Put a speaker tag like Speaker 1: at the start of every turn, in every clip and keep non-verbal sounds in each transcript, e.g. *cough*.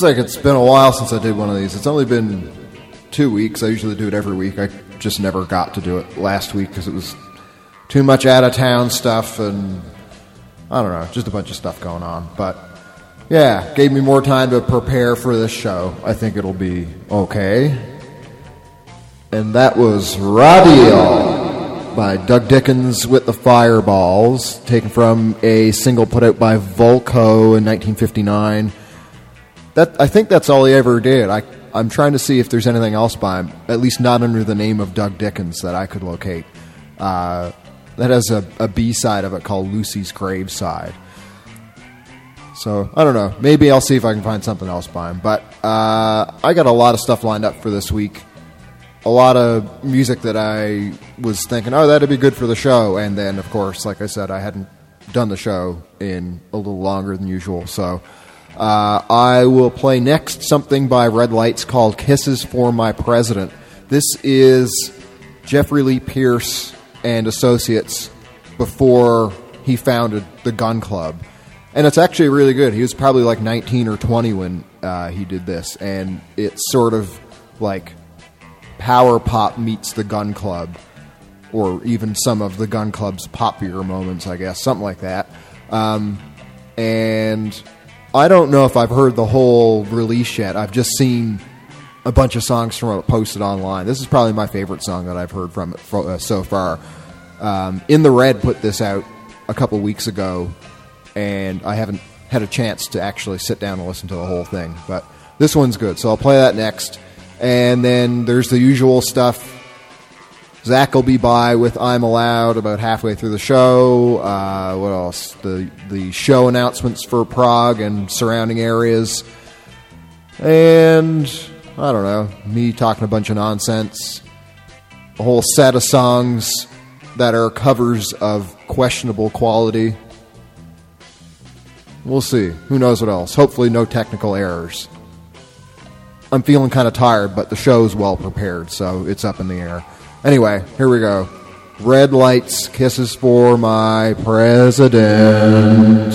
Speaker 1: Seems like it's been a while since I did one of these. It's only been two weeks. I usually do it every week. I just never got to do it last week because it was too much out of town stuff and I don't know, just a bunch of stuff going on. But yeah, gave me more time to prepare for this show. I think it'll be okay. And that was Radio by Doug Dickens with the Fireballs, taken from a single put out by Volco in 1959. That I think that's all he ever did. I I'm trying to see if there's anything else by him, at least not under the name of Doug Dickens that I could locate. Uh, that has a, a B side of it called Lucy's Graveside. So I don't know. Maybe I'll see if I can find something else by him. But uh, I got a lot of stuff lined up for this week. A lot of music that I was thinking, oh, that'd be good for the show. And then, of course, like I said, I hadn't done the show in a little longer than usual. So uh, I will play next something by Red Lights called Kisses for My President. This is Jeffrey Lee Pierce and Associates before he founded the Gun Club. And it's actually really good. He was probably like 19 or 20 when uh, he did this. And it's sort of like power pop meets the Gun Club, or even some of the Gun Club's poppier moments, I guess, something like that. Um, and I don't know if I've heard the whole release yet. I've just seen a bunch of songs from it posted online. This is probably my favorite song that I've heard from it fro- uh, so far. Um, In the Red put this out a couple weeks ago, and I haven't had a chance to actually sit down and listen to the whole thing. But this one's good, so I'll play that next. And then there's the usual stuff. Zach will be by with "I'm Allowed" about halfway through the show. Uh, what else? The the show announcements for Prague and surrounding areas, and I don't know, me talking a bunch of nonsense. A whole set of songs that are covers of questionable quality. We'll see. Who knows what else? Hopefully, no technical errors. I'm feeling kind of tired, but the show's well prepared, so it's up in the air. Anyway, here we go. Red lights, kisses for my president.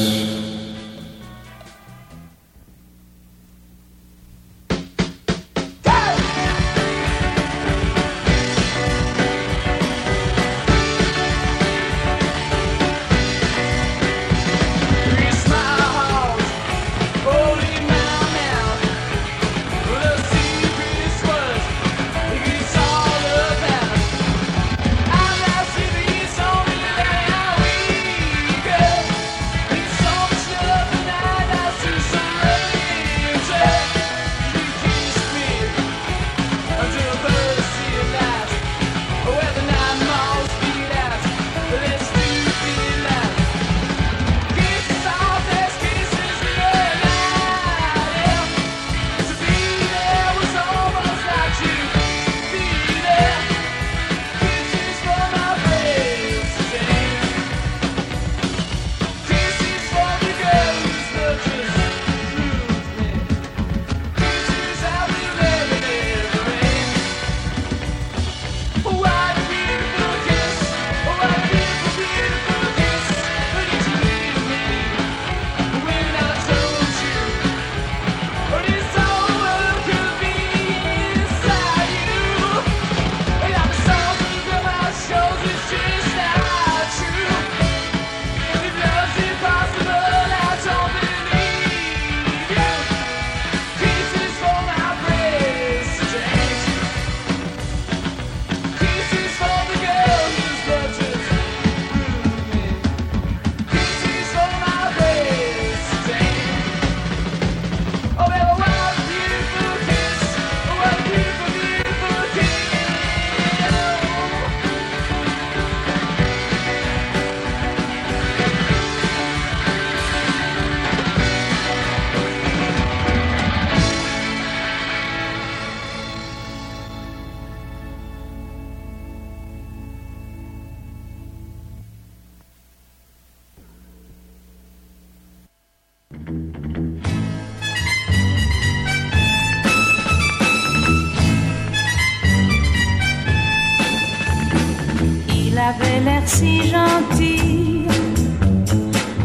Speaker 2: si gentil.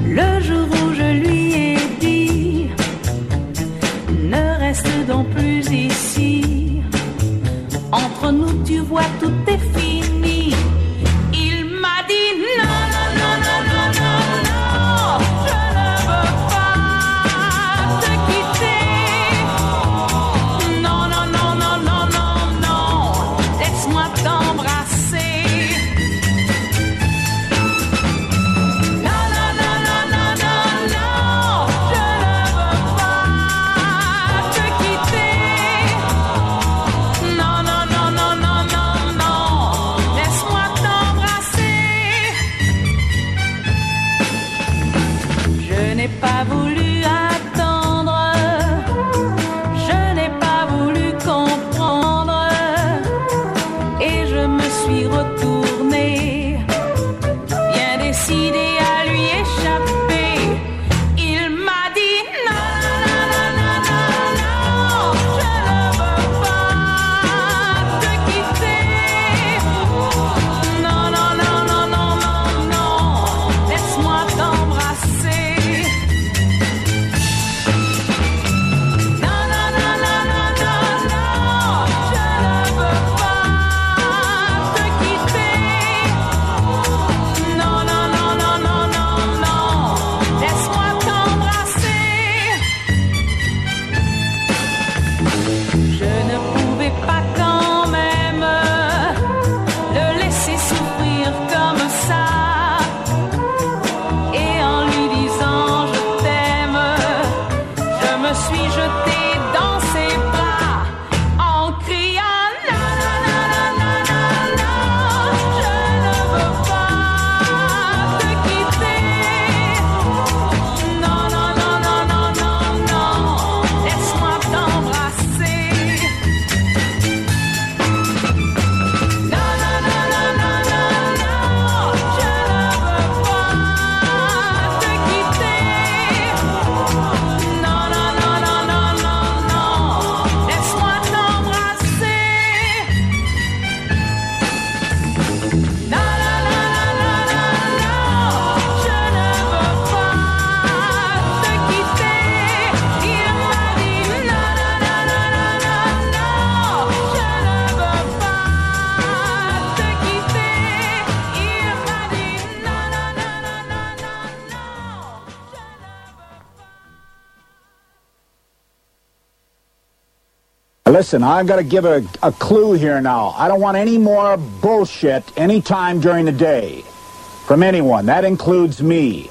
Speaker 2: Le jour où je lui ai dit, ne reste donc plus ici. Entre nous, tu vois tout
Speaker 3: Listen, I've got to give a, a clue here now. I don't want any more bullshit anytime during the day from anyone. That includes me.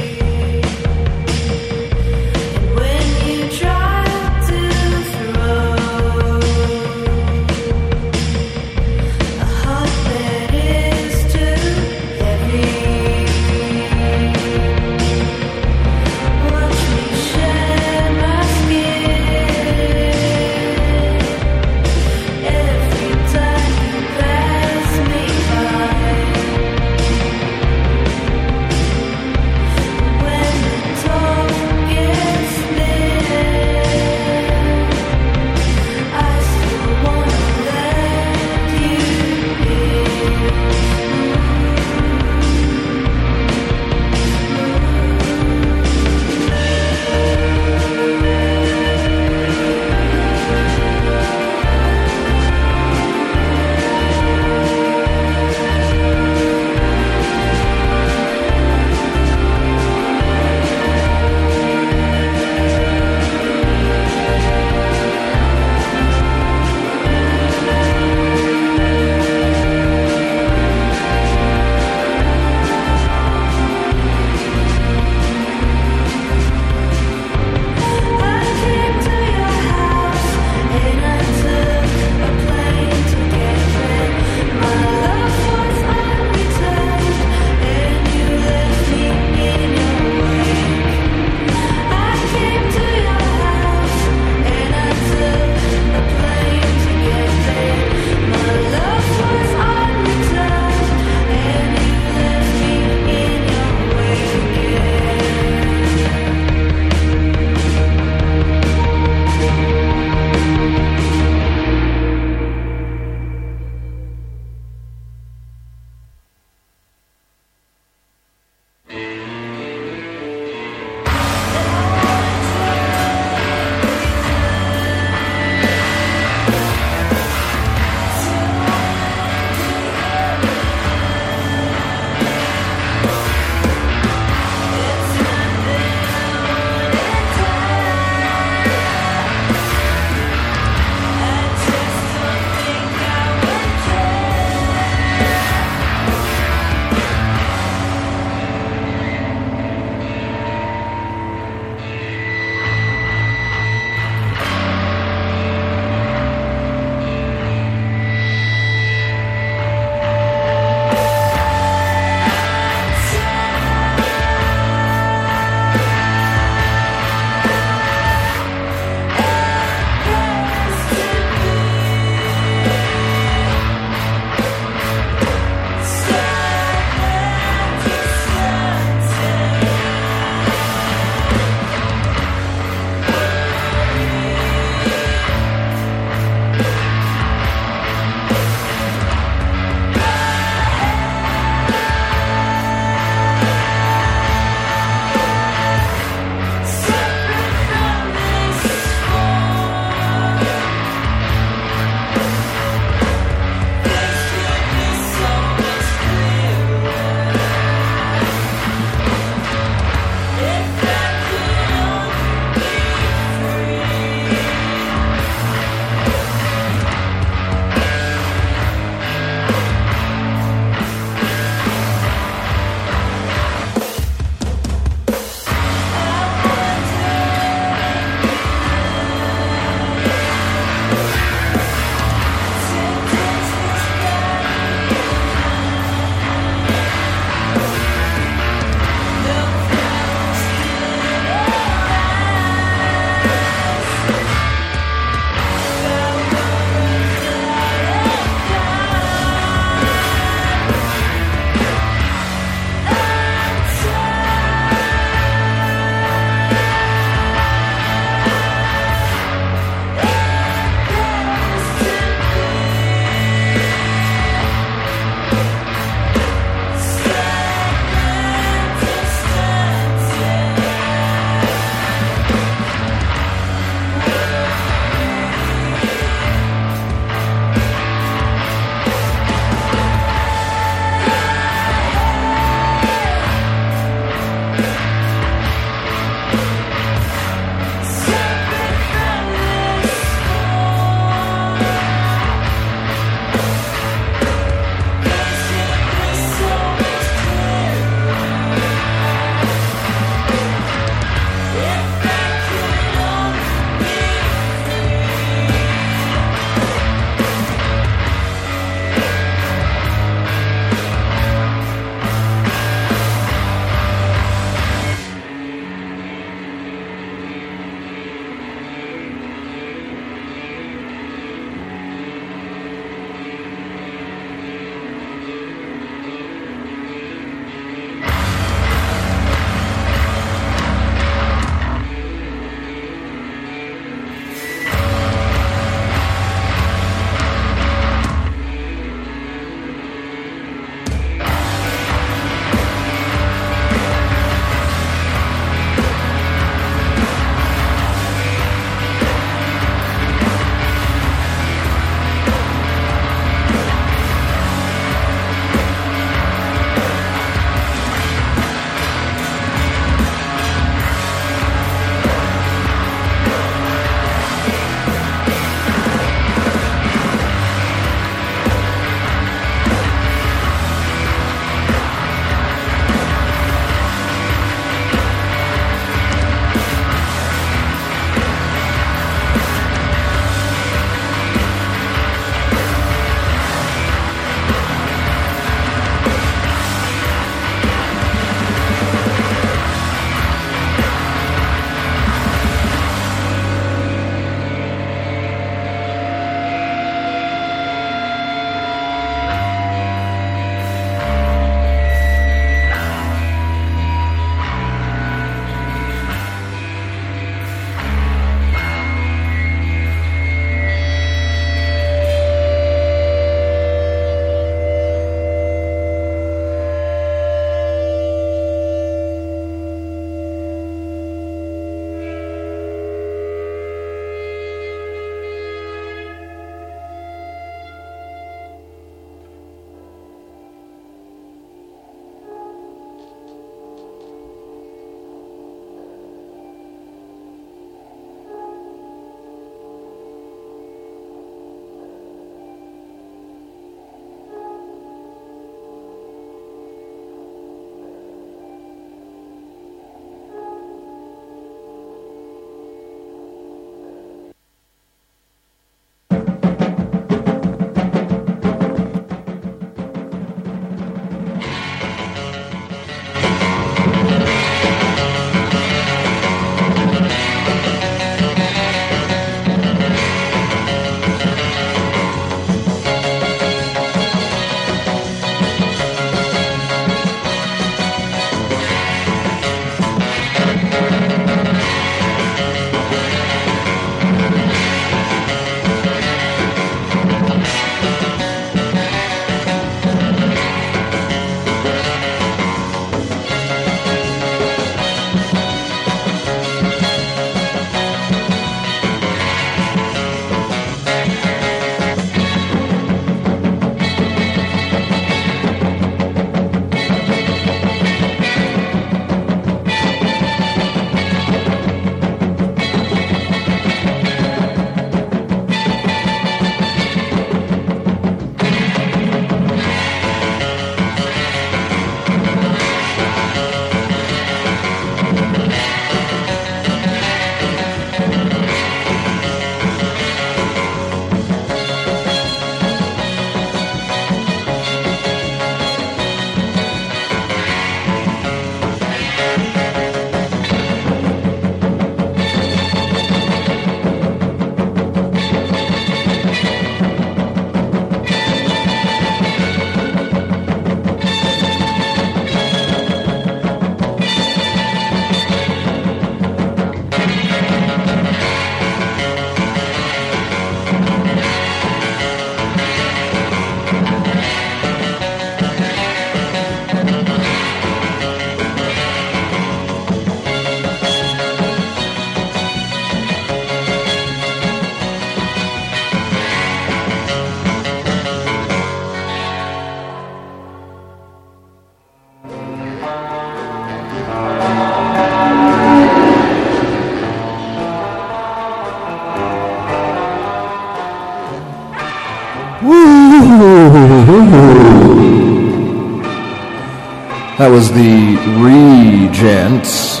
Speaker 1: That was the Regents.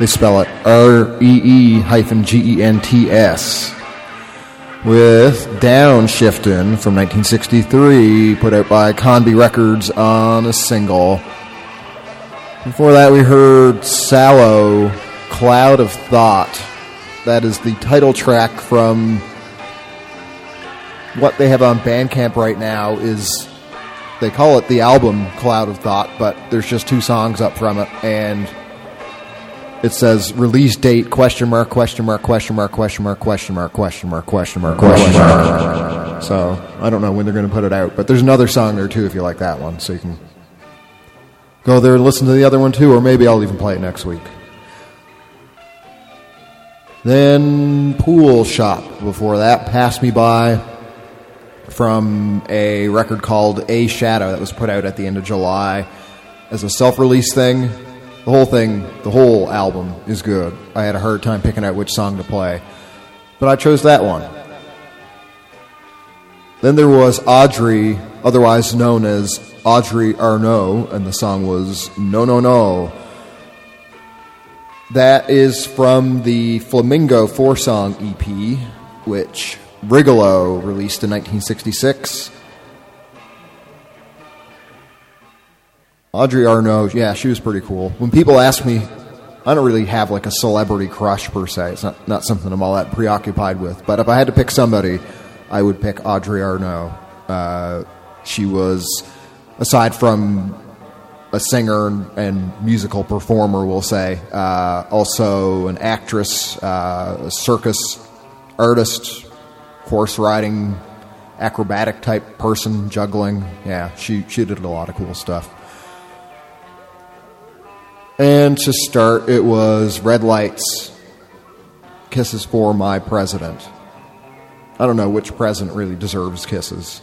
Speaker 1: They spell it R E E hyphen G E N T S. With Downshifting from 1963, put out by Conby Records on a single. Before that, we heard Sallow, Cloud of Thought. That is the title track from what they have on Bandcamp right now is they call it the album Cloud of Thought, but there's just two songs up from it, and it says release date question mark question mark question mark question mark question mark question mark question mark question mark. So I don't know when they're going to put it out, but there's another song there too if you like that one, so you can go there and listen to the other one too, or maybe I'll even play it next week. Then Pool Shop before that, Pass Me By from a record called A Shadow that was put out at the end of July as a self release thing. The whole thing, the whole album is good. I had a hard time picking out which song to play, but I chose that one. Then there was Audrey, otherwise known as Audrey Arno, and the song was No No No. That is from the Flamingo four song EP, which Rigolo released in 1966. Audrey Arno, yeah, she was pretty cool. When people ask me, I don't really have like a celebrity crush per se. It's not, not something I'm all that preoccupied with. But if I had to pick somebody, I would pick Audrey Arno. Uh, she was, aside from a singer and, musical performer, we'll say, uh, also an actress, uh, a circus artist, horse riding, acrobatic type person, juggling. Yeah, she, she did a lot of cool stuff. And to start, it was Red Lights, Kisses for My President. I don't know which president really deserves kisses,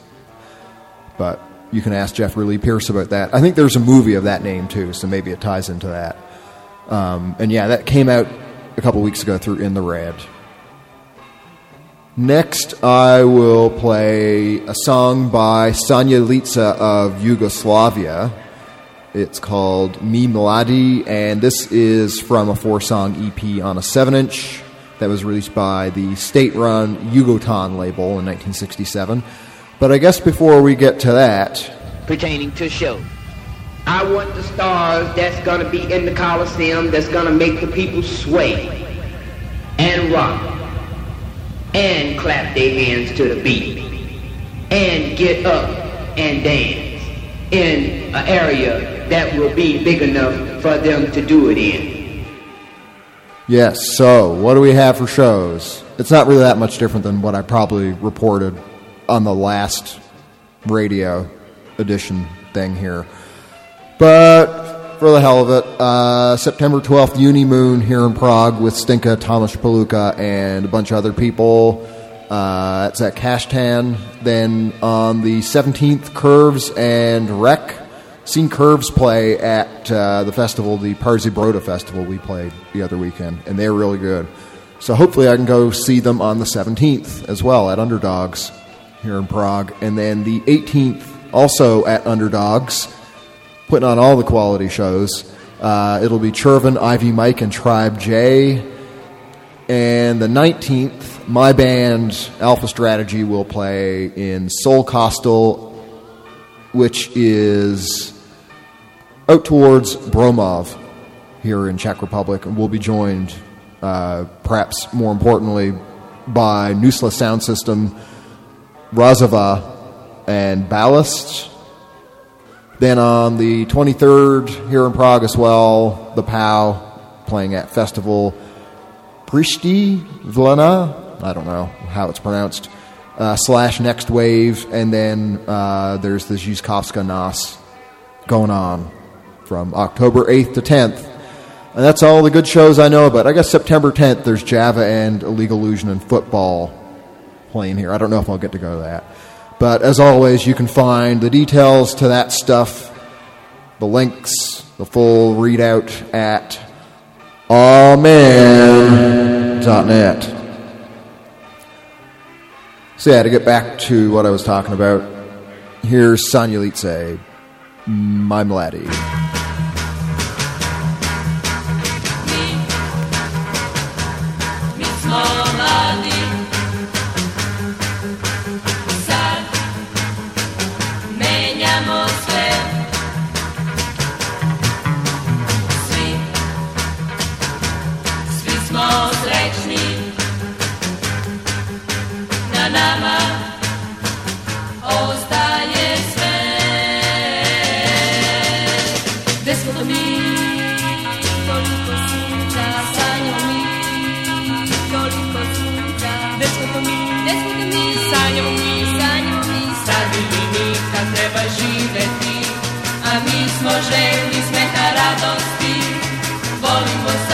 Speaker 1: but you can ask Jeffrey Lee Pierce about that. I think there's a movie of that name too, so maybe it ties into that. Um, and yeah, that came out a couple weeks ago through In the Red. Next, I will play a song by Sanja Lica of Yugoslavia. It's called Mi Mladi, and this is from a four song EP on a 7 inch that was released by the state run Jugoton label in 1967. But I guess before we get to that,
Speaker 4: pertaining to show. I want the stars that's gonna be in the Coliseum that's gonna make the people sway and rock and clap their hands to the beat and get up and dance in an area that will be big enough for them to do it in.
Speaker 1: yes, so what do we have for shows? It's not really that much different than what I probably reported on the last radio edition thing here. But for the hell of it, uh, September 12th, Unimoon here in Prague with Stinka, Thomas Paluka, and a bunch of other people. Uh, it's at Kashtan. Then on the 17th, Curves and Wreck. Seen Curves play at uh, the festival, the Parsi Broda Festival we played the other weekend, and they're really good. So hopefully I can go see them on the 17th as well at Underdogs here in Prague. And then the 18th, also at Underdogs, putting on all the quality shows. Uh, it'll be Chervin, Ivy Mike, and Tribe J. And the 19th, my band, Alpha Strategy, will play in Soul Costal, which is out towards Bromov here in Czech Republic. And we'll be joined, uh, perhaps more importantly, by Nusla Sound System, Razava, and Ballast. Then on the 23rd, here in Prague as well, the POW playing at Festival Prishti Vlana. I don't know how it's pronounced. Uh, slash Next Wave, and then uh, there's the Zhizkovska Nas going on from October 8th to 10th. And that's all the good shows I know about. I guess September 10th, there's Java and Illegal Illusion and football playing here. I don't know if I'll get to go to that. But as always, you can find the details to that stuff, the links, the full readout at amen.net. So, yeah, to get back to what I was talking about, here's Sanja Lica
Speaker 5: Mi Mladi. Živeti A mi smo željni smeha radosti. Volimo, sanjamo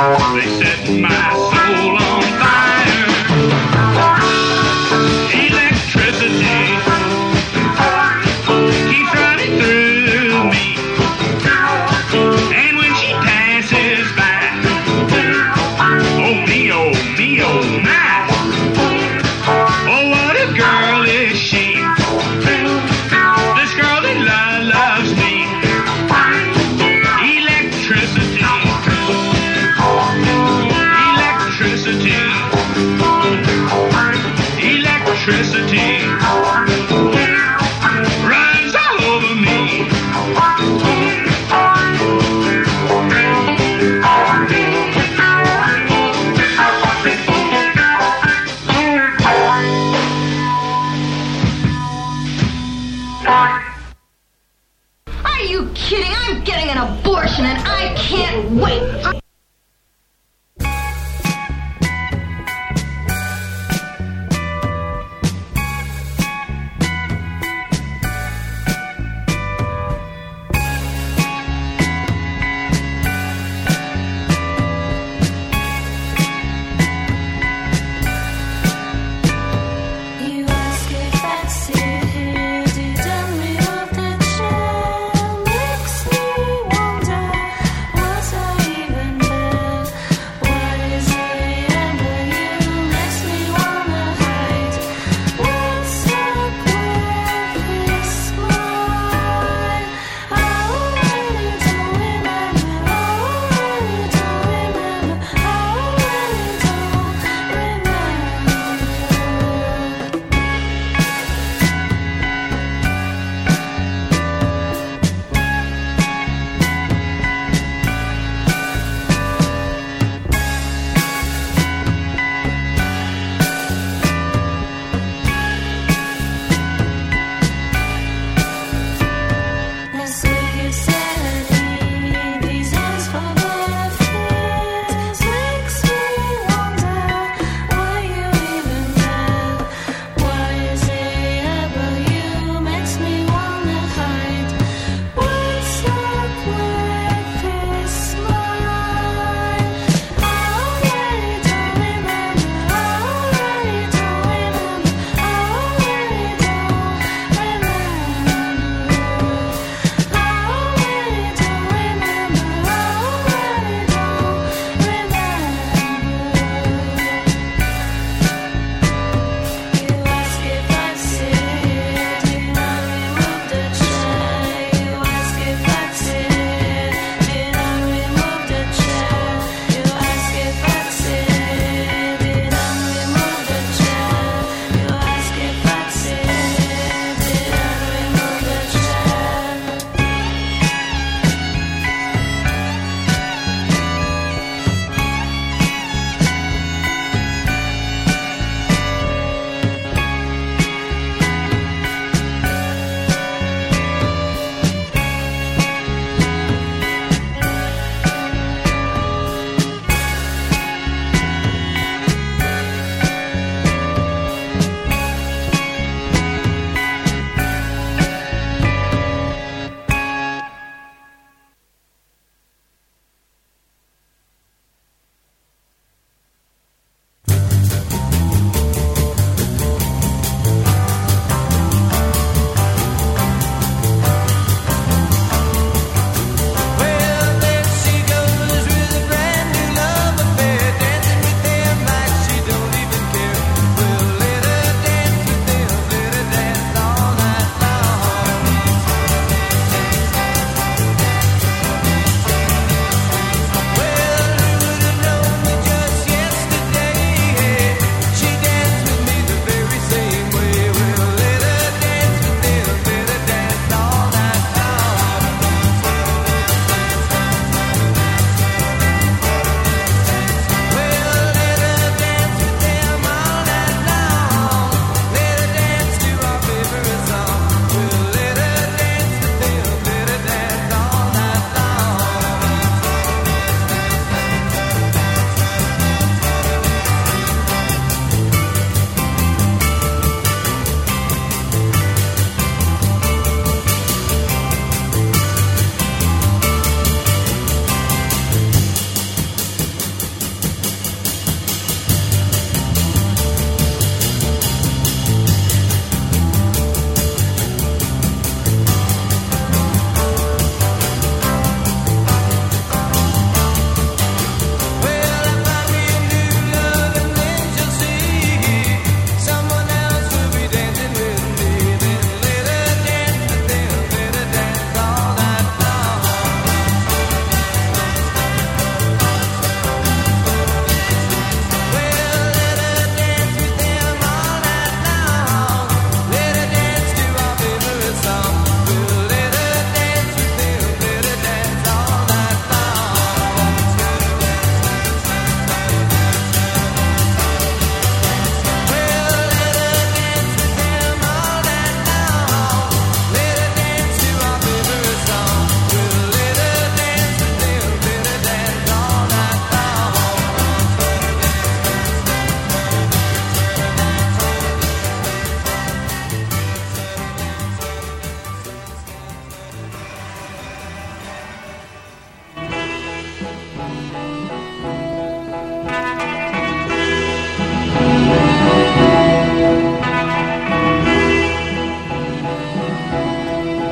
Speaker 6: they set my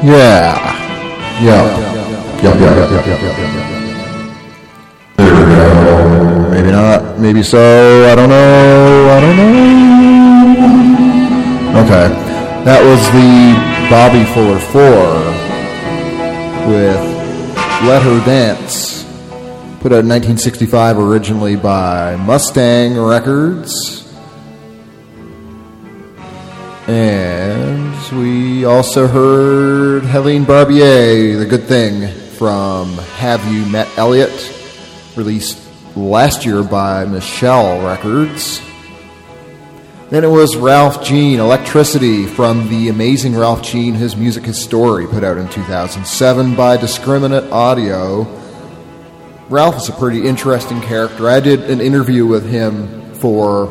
Speaker 1: Yeah. Yeah. Yeah, yeah, yeah, yeah, yeah, yeah, yeah. There we go. Maybe not. Maybe so. I don't know. I don't know. Okay. That was the Bobby Fuller 4 with Let Her Dance. Put out in 1965 originally by Mustang Records. And we also heard Helene Barbier, The Good Thing, from Have You Met Elliot, released last year by Michelle Records. Then it was Ralph Jean, Electricity, from the amazing Ralph Jean, His Music, His Story, put out in 2007 by Discriminate Audio. Ralph is a pretty interesting character. I did an interview with him for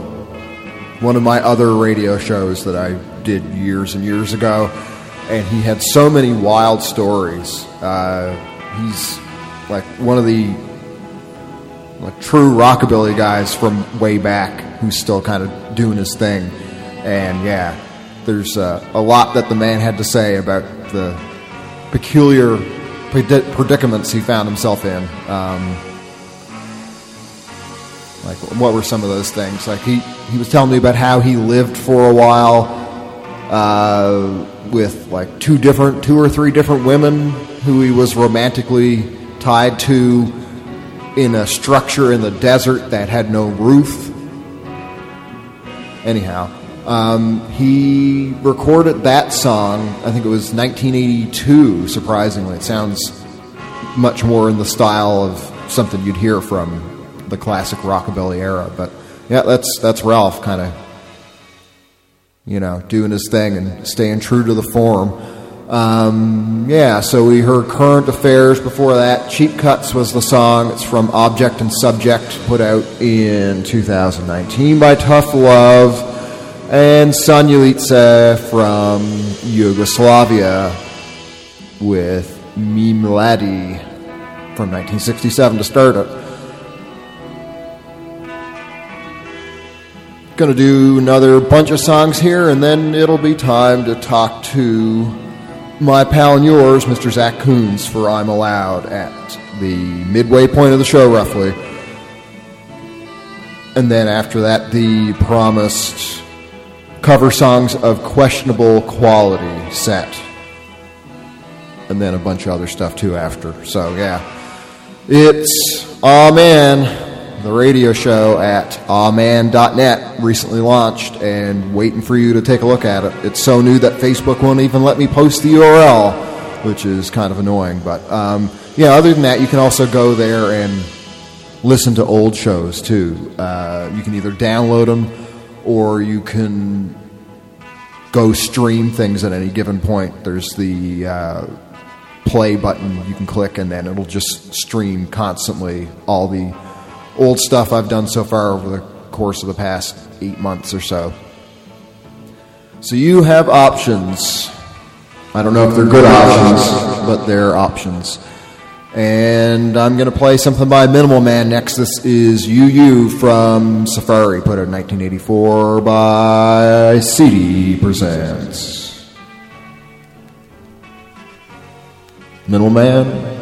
Speaker 1: one of my other radio shows that I did years and years ago, and he had so many wild stories. Uh, he's like one of the like true rockabilly guys from way back who's still kind of doing his thing. And yeah, there's uh, a lot that the man had to say about the peculiar predi- predicaments he found himself in. Um, like, what were some of those things? Like he he was telling me about how he lived for a while uh, with like two different, two or three different women who he was romantically tied to in a structure in the desert that had no roof. Anyhow, um, he recorded that song. I think it was 1982. Surprisingly, it sounds much more in the style of something you'd hear from the classic rockabilly era. But yeah, that's that's Ralph kind of you know doing his thing and staying true to the form. Um, yeah, so we heard Current Affairs before that. Cheap Cuts was the song. It's from Object and Subject, put out in 2019 by Tough Love. And Sanja Lica from Yugoslavia with Mi Mladi from 1967 to start it. Going to do another bunch of songs here, and then it'll be time to talk to my pal and yours, Mr. Zach Coons, for I'm Allowed at the midway point of the show, roughly. And then after that, the promised cover songs of questionable quality set. And then a bunch of other stuff too after. So, yeah. It's Aw Man the radio show at awman.net recently launched and waiting for you to take a look at it. It's so new that Facebook won't even let me post the URL, which is kind of annoying. But um, yeah, other than that, you can also go there and listen to old shows too. Uh, you can either download them or you can go stream things at any given point. There's the uh, play button you can click, and then it'll just stream constantly all the old stuff I've done so far over the course of the past eight months or so. So you have options. I don't know if they're good options, but they're options. And I'm going to play something by Minimal Man next. This is UU from Safari, put in 1984 by CD Presents. Minimal Man.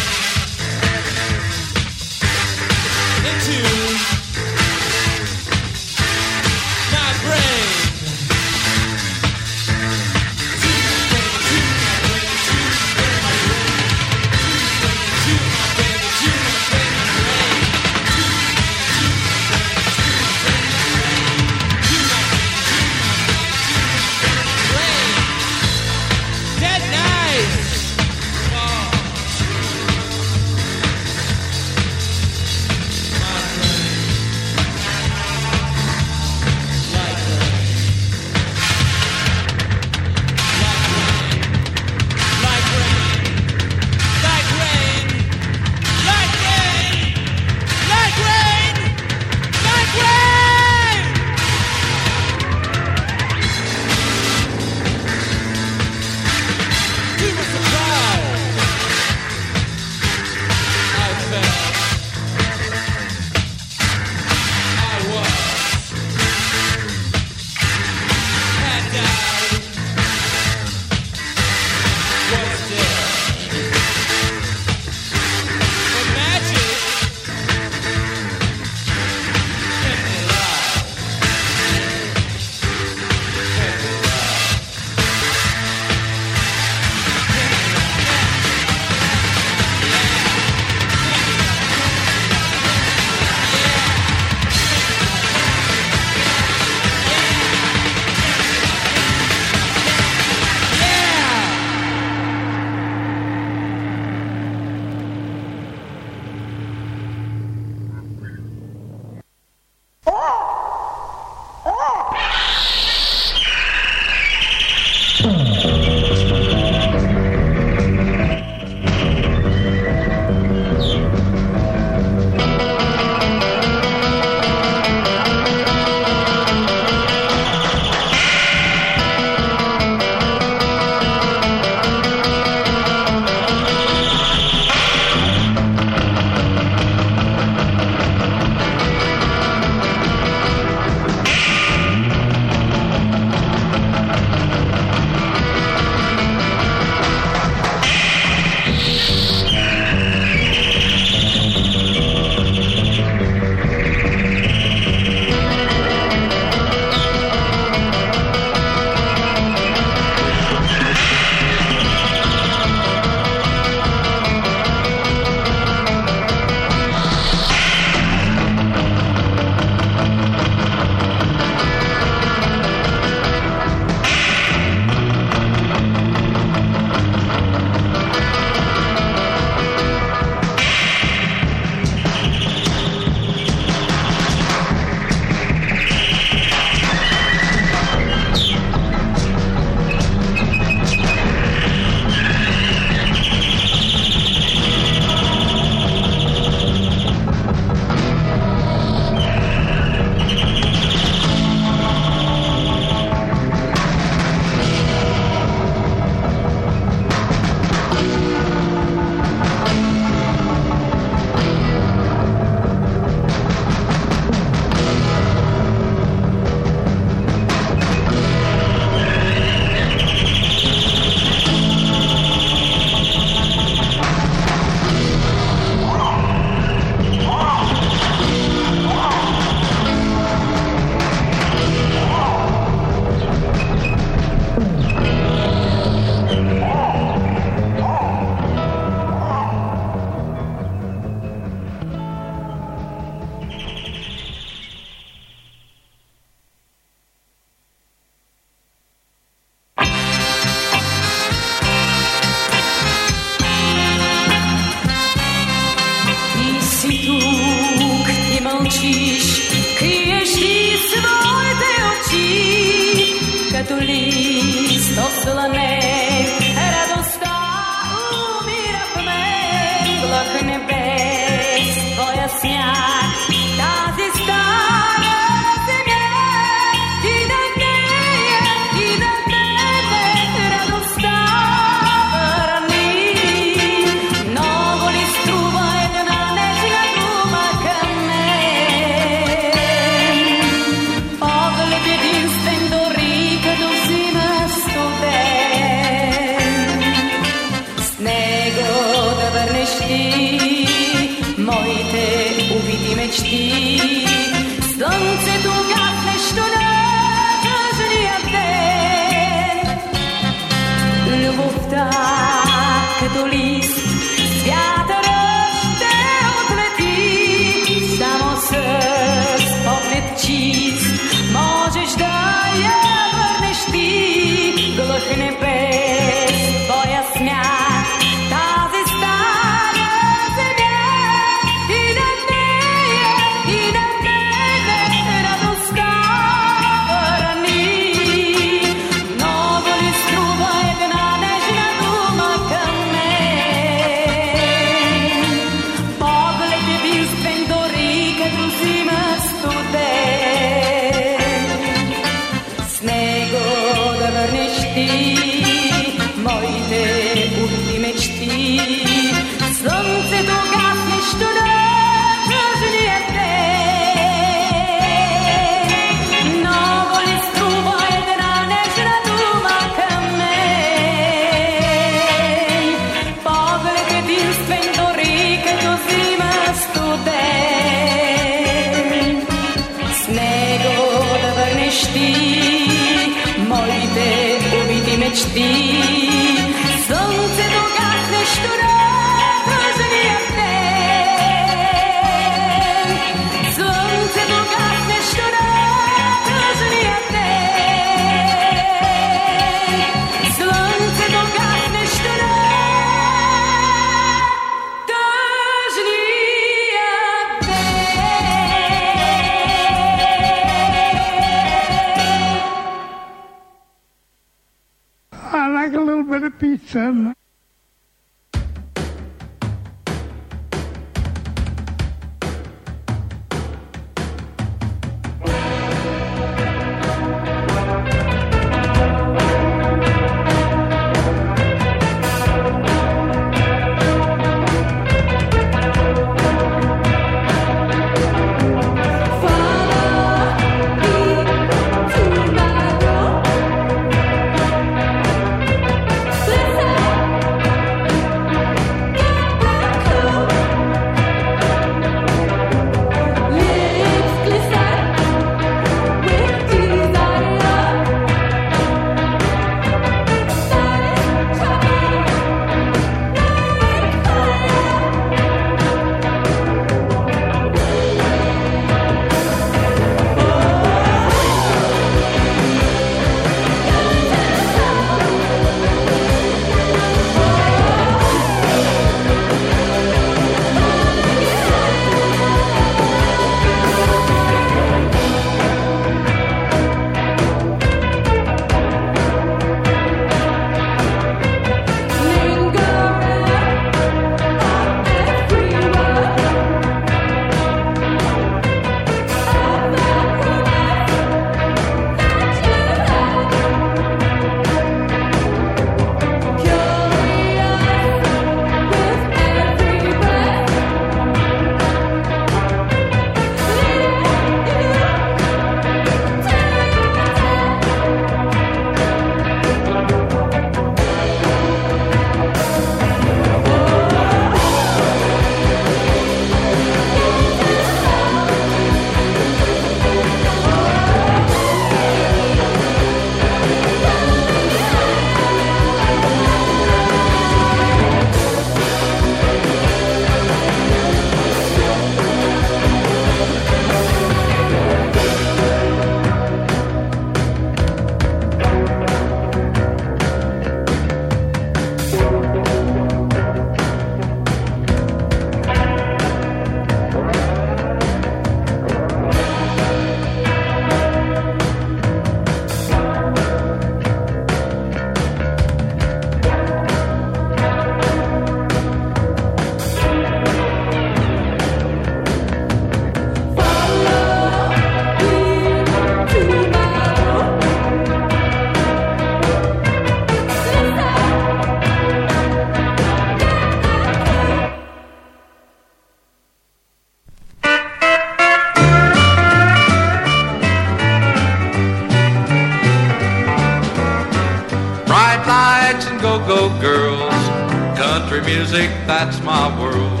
Speaker 7: Music, that's my world.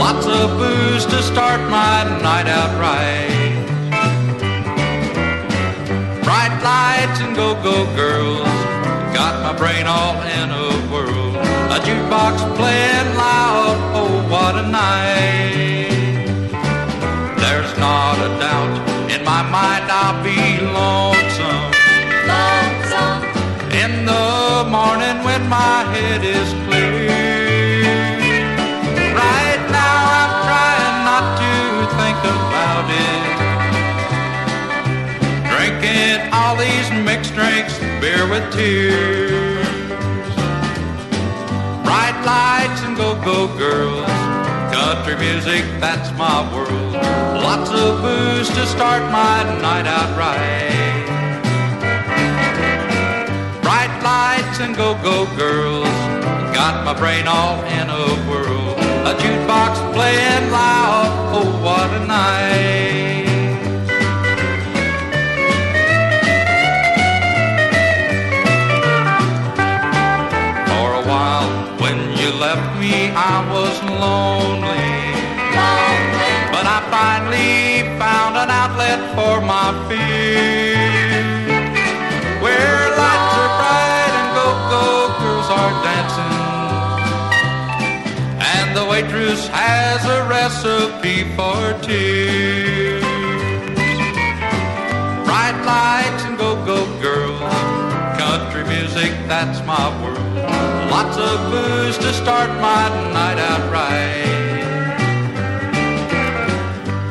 Speaker 7: Lots of booze to start my tears. Bright lights and go-go girls. Country music, that's my world. Lots of booze to start my night out right. Bright lights and go-go girls got my brain all in a whirl. A jukebox playing loud, oh what a night. I was lonely. But I finally found an outlet for my fears. Where lights are bright and go-go girls are dancing. And the waitress has a recipe for tears. Bright lights and go-go girls. Country music, that's my world. Lots of booze to start my night out right.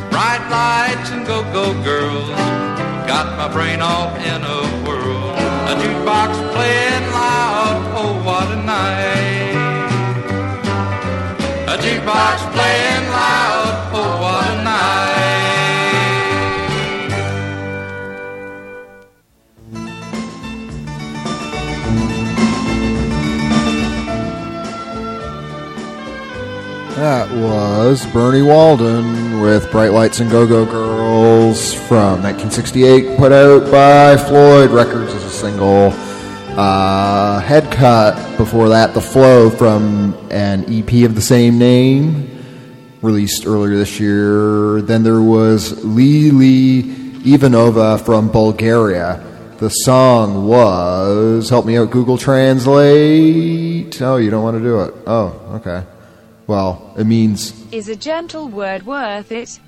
Speaker 7: Bright lights and go-go girls got my brain all in a whirl. A jukebox playing loud, oh what a night. A jukebox playing loud,
Speaker 1: That was Bernie Walden with Bright Lights and Go-Go Girls from 1968, put out by Floyd Records as a single. Uh, Head Cut, before that, The Flow from an EP of the same name, released earlier this year. Then there was Lili Ivanova from Bulgaria. The song was, help me out, Google Translate. Oh, you don't want to do it. Oh, okay. Well, it means
Speaker 8: Is a gentle word worth it?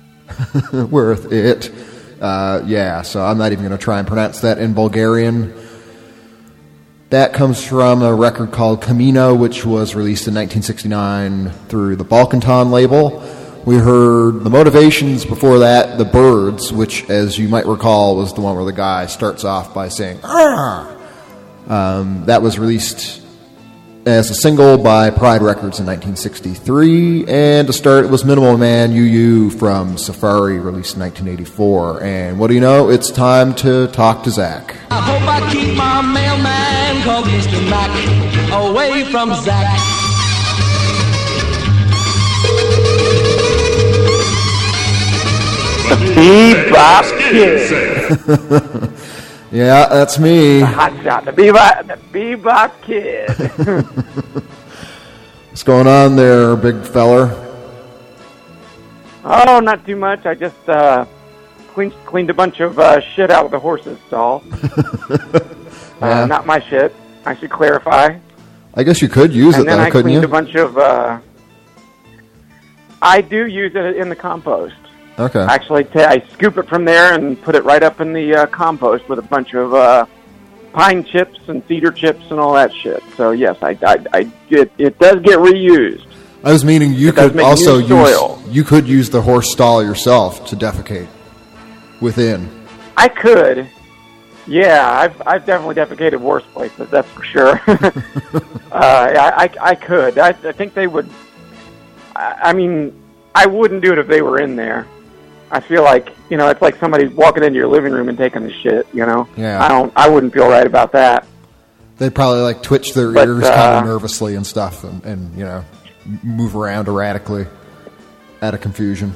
Speaker 8: *laughs*
Speaker 1: worth it. Uh, yeah, so I'm not even going to try and pronounce that in Bulgarian. That comes from a record called Camino, which was released in 1969 through the Balkanton label. We heard the motivations before that, The Birds, which, as you might recall, was the one where the guy starts off by saying, "Arr!" Um, that was released as a single by Pride Records in 1963. And to start, it was Minimal Man UU from Safari, released in 1984. And what do you know? It's time to talk to Zach.
Speaker 9: I hope I keep my mailman called Mr. Mac away from Zach.
Speaker 10: The Bebop Kid. *laughs*
Speaker 1: Yeah, that's me. *laughs*
Speaker 10: Hot shot. The Bebop, the Bebop Kid. *laughs*
Speaker 1: What's going on there, big feller?
Speaker 10: oh, not too much. I just uh, cleaned, cleaned a bunch of uh, shit out of the horse's stall. *laughs*
Speaker 1: Yeah.
Speaker 10: uh, not my shit. I should clarify.
Speaker 1: I guess you could use
Speaker 10: and
Speaker 1: it
Speaker 10: then
Speaker 1: though,
Speaker 10: I
Speaker 1: couldn't
Speaker 10: cleaned
Speaker 1: you?
Speaker 10: a bunch of. Uh, I do use it in the compost.
Speaker 1: Okay.
Speaker 10: Actually, ta I scoop it from there and put it right up in the uh, compost with a bunch of uh, pine chips and cedar chips and all that shit. So yes, I, I, I get it does get reused.
Speaker 1: I was meaning you
Speaker 10: It
Speaker 1: could also use you could use the horse stall yourself to defecate within.
Speaker 10: I could. Yeah, I've I've definitely defecated worse places. That's for sure. *laughs* uh, I, I I could. I, I think they would. I, I mean, I wouldn't do it if they were in there. I feel like you know it's like somebody walking into your living room and taking the shit. You know.
Speaker 1: Yeah.
Speaker 10: I don't. I wouldn't feel right about that.
Speaker 1: They'd probably like twitch their
Speaker 10: But,
Speaker 1: ears
Speaker 10: uh,
Speaker 1: kind of nervously and stuff, and, and you know move around erratically out of confusion.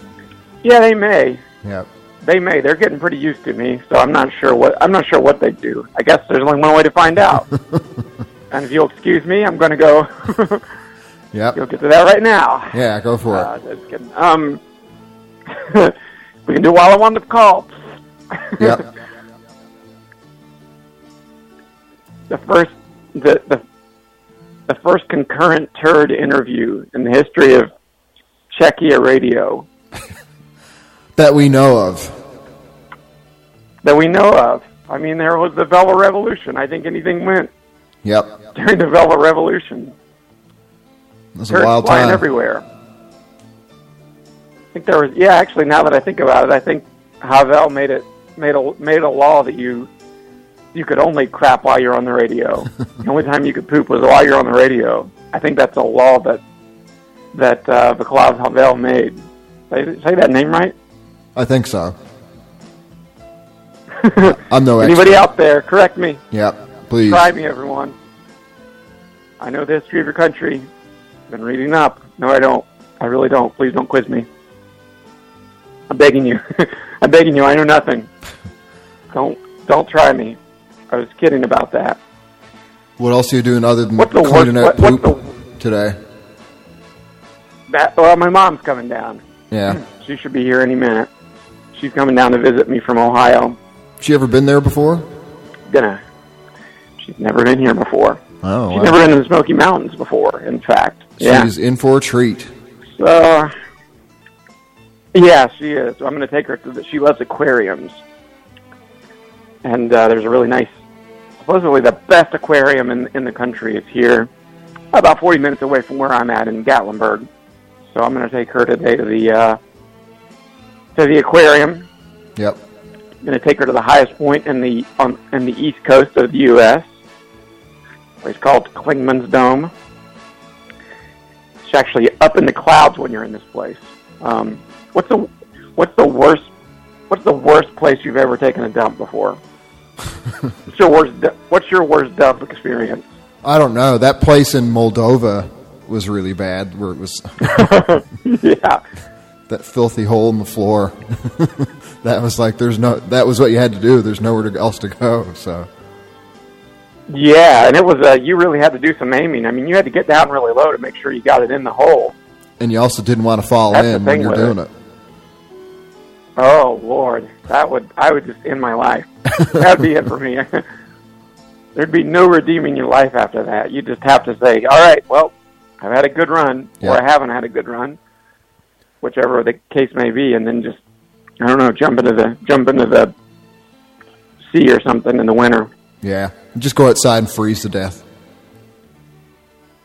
Speaker 10: Yeah, they may.
Speaker 1: Yeah.
Speaker 10: They may. They're getting pretty used to me, so I'm not sure what I'm not sure what they do. I guess there's only one way to find out. *laughs* And if you'll excuse me, I'm going to go.
Speaker 1: Yep. *laughs*
Speaker 10: You'll get to that right now.
Speaker 1: Yeah, go for
Speaker 10: Uh,
Speaker 1: it.
Speaker 10: just kidding. Um, *laughs* we can do I'm on the call.
Speaker 1: Yep.
Speaker 10: the first, the, the the first concurrent turd interview in the history of Czechia radio *laughs*
Speaker 1: That we know of.
Speaker 10: that we know of. I mean, there was the Velvet Revolution. I think anything went
Speaker 1: Yep.
Speaker 10: during the Velvet Revolution.
Speaker 1: It was a
Speaker 10: Turds
Speaker 1: wild
Speaker 10: flying
Speaker 1: time.
Speaker 10: everywhere. I think there was. Yeah, actually, now that I think about it, I think Havel made it made a made a law that you you could only crap while you're on the radio. *laughs* the only time you could poop was while you're on the radio. I think that's a law that that uh, Vaclav Havel made. Say, say that name right.
Speaker 1: I think so. *laughs* I'm no
Speaker 10: Anybody
Speaker 1: expert.
Speaker 10: out there, correct me.
Speaker 1: Yep. Please.
Speaker 10: Try me, everyone. I know the history of your country. I've been reading up. No, I don't. I really don't. Please don't quiz me. I'm begging you. *laughs* I'm begging you. I know nothing. Don't don't try me. I was kidding about that.
Speaker 1: What else are you doing other than
Speaker 10: What's the
Speaker 1: cleaning
Speaker 10: worst- what-
Speaker 1: poop today?
Speaker 10: That well, my mom's coming down.
Speaker 1: Yeah. *clears throat*
Speaker 10: She should be here any minute. She's coming down to visit me from Ohio.
Speaker 1: She ever been there before?
Speaker 10: Gonna. She's never been here before.
Speaker 1: Oh,
Speaker 10: She's
Speaker 1: wow.
Speaker 10: never been in the Smoky Mountains before. In fact. Yeah.
Speaker 1: She's in for a treat.
Speaker 10: So, yeah, she is. I'm going to take her to the. She loves aquariums, and uh, there's a really nice, supposedly the best aquarium in in the country is here, about 40 minutes away from where I'm at in Gatlinburg. So I'm going to take her today to the uh, to the aquarium.
Speaker 1: Yep.
Speaker 10: I'm going to take her to the highest point in the on in the east coast of the U.S. It's called Clingman's Dome. It's actually up in the clouds when you're in this place. Um, what's the what's the worst what's the worst place you've ever taken a dump before? *laughs* what's your worst What's your worst dump experience?
Speaker 1: I don't know. That place in Moldova was really bad, where it was *laughs*
Speaker 10: yeah.
Speaker 1: that filthy hole in the floor. *laughs* that was like there's no. That was what you had to do. There's nowhere else to go. So
Speaker 10: Yeah, and it was uh, you really had to do some aiming. I mean, you had to get down really low to make sure you got it in the hole.
Speaker 1: and you also didn't want to fall
Speaker 10: That's
Speaker 1: in when you're doing
Speaker 10: it.
Speaker 1: it.
Speaker 10: Oh Lord, that would I would just end my life. That'd be it for me. *laughs* There'd be no redeeming your life after that. You just have to say, "All right, well, I've had a good run,
Speaker 1: Yeah.
Speaker 10: or I haven't had a good run, whichever the case may be," and then just I don't know, jump into the jump into the sea or something in the winter.
Speaker 1: Yeah, just go outside and freeze to death.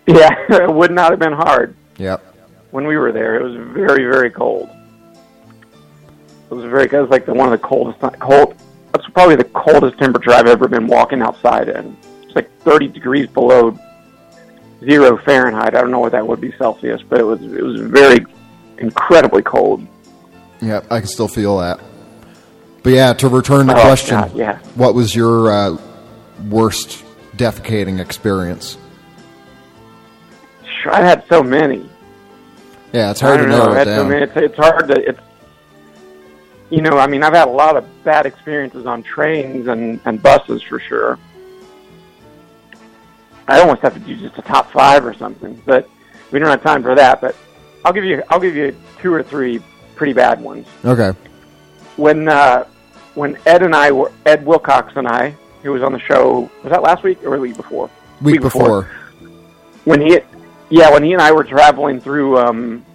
Speaker 10: Yeah, *laughs* it would not have been hard
Speaker 1: Yep.
Speaker 10: when we were there. It was very, very cold. It was very. It was like the one of the coldest cold. That's probably the coldest temperature I've ever been walking outside in. It's like 30 degrees below zero Fahrenheit. I don't know what that would be Celsius, but it was it was very incredibly cold.
Speaker 1: Yeah, I can still feel that. But yeah, to return the
Speaker 10: Oh,
Speaker 1: question,
Speaker 10: God, yeah.
Speaker 1: what was your uh, worst defecating experience?
Speaker 10: Sure, I had so many.
Speaker 1: Yeah, it's hard to
Speaker 10: don't know.
Speaker 1: narrow
Speaker 10: I
Speaker 1: it
Speaker 10: had so many. It's, it's hard to. It's you know. I mean, I've had a lot of bad experiences on trains and and buses for sure. I almost have to do just a top five or something, but we don't have time for that. But I'll give you. I'll give you two or three pretty bad ones.
Speaker 1: Okay.
Speaker 10: When uh, when Ed and I were Ed Wilcox and I, who was on the show, was that last week or the week before?
Speaker 1: Week before.
Speaker 10: when he yeah when he and I were traveling through um,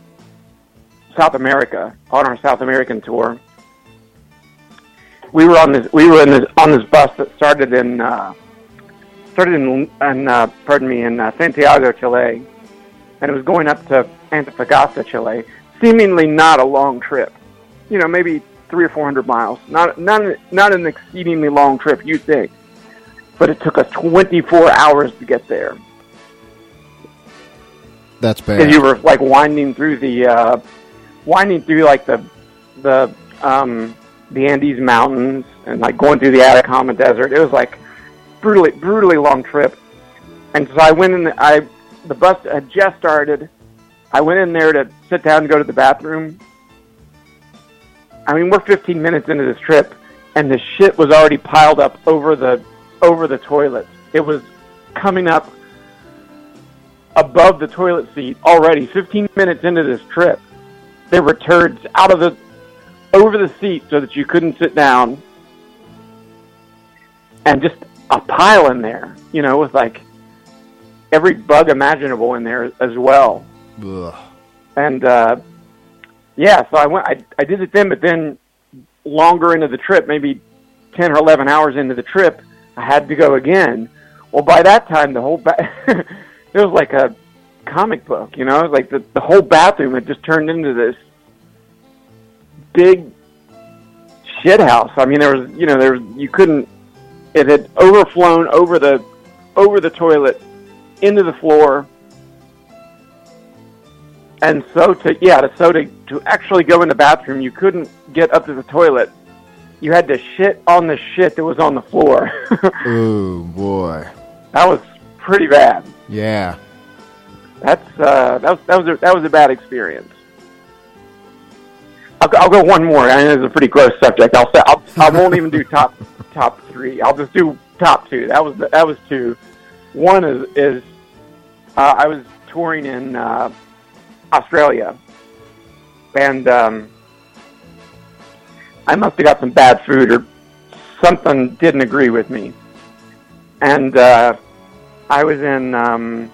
Speaker 10: South America on our South American tour we were on this we were in this on this bus that started in uh, started in, in uh, pardon me in uh, Santiago Chile. And it was going up to Antofagasta Chile. Seemingly not a long trip. You know maybe three or four hundred miles. Not not not an exceedingly long trip you think. But it took us 24 hours to get there.
Speaker 1: That's bad.
Speaker 10: And you were like winding through the uh, winding through like the the um, the Andes mountains and like going through the Atacama Desert. It was like brutally brutally long trip. And so I went in. I the bus had just started. I went in there to sit down and go to the bathroom. I mean, we're 15 minutes into this trip, and the shit was already piled up over the over the toilet. It was coming up above the toilet seat already. 15 minutes into this trip, there were turds out of the over the seat so that you couldn't sit down, and just a pile in there. You know, with like every bug imaginable in there as well.
Speaker 1: Ugh.
Speaker 10: And uh, yeah, so I went. I I did it then, but then longer into the trip, maybe ten or eleven hours into the trip, I had to go again. Well, by that time, the whole ba- *laughs* it was like a comic book, you know, like the the whole bathroom had just turned into this big shit house. I mean, there was you know there was you couldn't. It had overflown over the over the toilet into the floor. And so to yeah, to so to to actually go in the bathroom, you couldn't get up to the toilet. You had to shit on the shit that was on the floor. *laughs*
Speaker 1: Oh boy.
Speaker 10: that was pretty bad.
Speaker 1: Yeah.
Speaker 10: That's uh, that was that was a, that was a bad experience. I'll, go- I'll go one more. I know it's a pretty gross subject. I'll say I'll, I won't even do *laughs* top top three. I'll just do top two. That was that was two. One is is uh, I was touring in uh, Australia, and um, I must have got some bad food or something didn't agree with me, and uh, I was in um,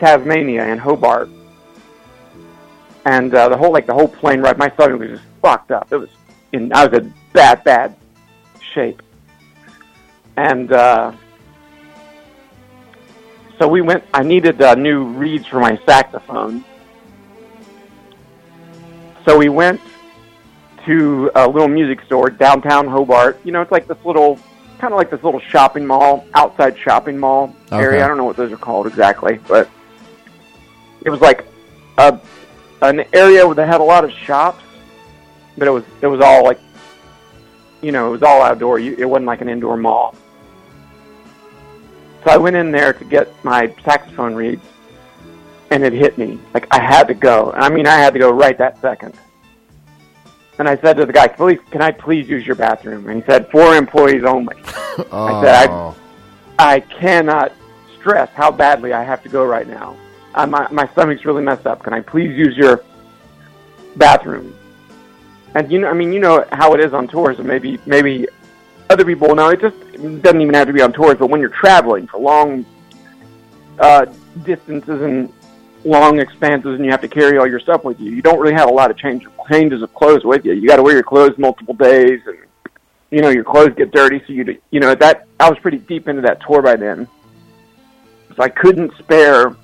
Speaker 10: Tasmania in Hobart, and uh, the whole like the whole plane ride, my stomach was just fucked up. It was in I was in bad bad shape, and uh, so we went. I needed uh, new reeds for my saxophone, so we went to a little music store downtown Hobart. You know, it's like this little, kind of like this little shopping mall, outside shopping mall
Speaker 1: Okay.
Speaker 10: area. I don't know what those are called exactly, but it was like a an area that had a lot of shops, but it was it was all like, you know, it was all outdoor. You, it wasn't like an indoor mall. So I went in there to get my saxophone reeds, and it hit me. Like I had to go. I mean, I had to go right that second. And I said to the guy, "Please, can I please use your bathroom?" And he said, "For employees only." *laughs* I said,
Speaker 1: Oh.
Speaker 10: I, I cannot stress how badly I have to go right now. Uh, my my stomach's really messed up. Can I please use your bathroom? And you know, I mean, you know how it is on tours, and maybe maybe other people Now It just doesn't even have to be on tours, but when you're traveling for long uh, distances and long expanses, and you have to carry all your stuff with you, you don't really have a lot of change, changes of clothes with you. You got to wear your clothes multiple days, and you know your clothes get dirty. So you you know that I was pretty deep into that tour by then, so I couldn't spare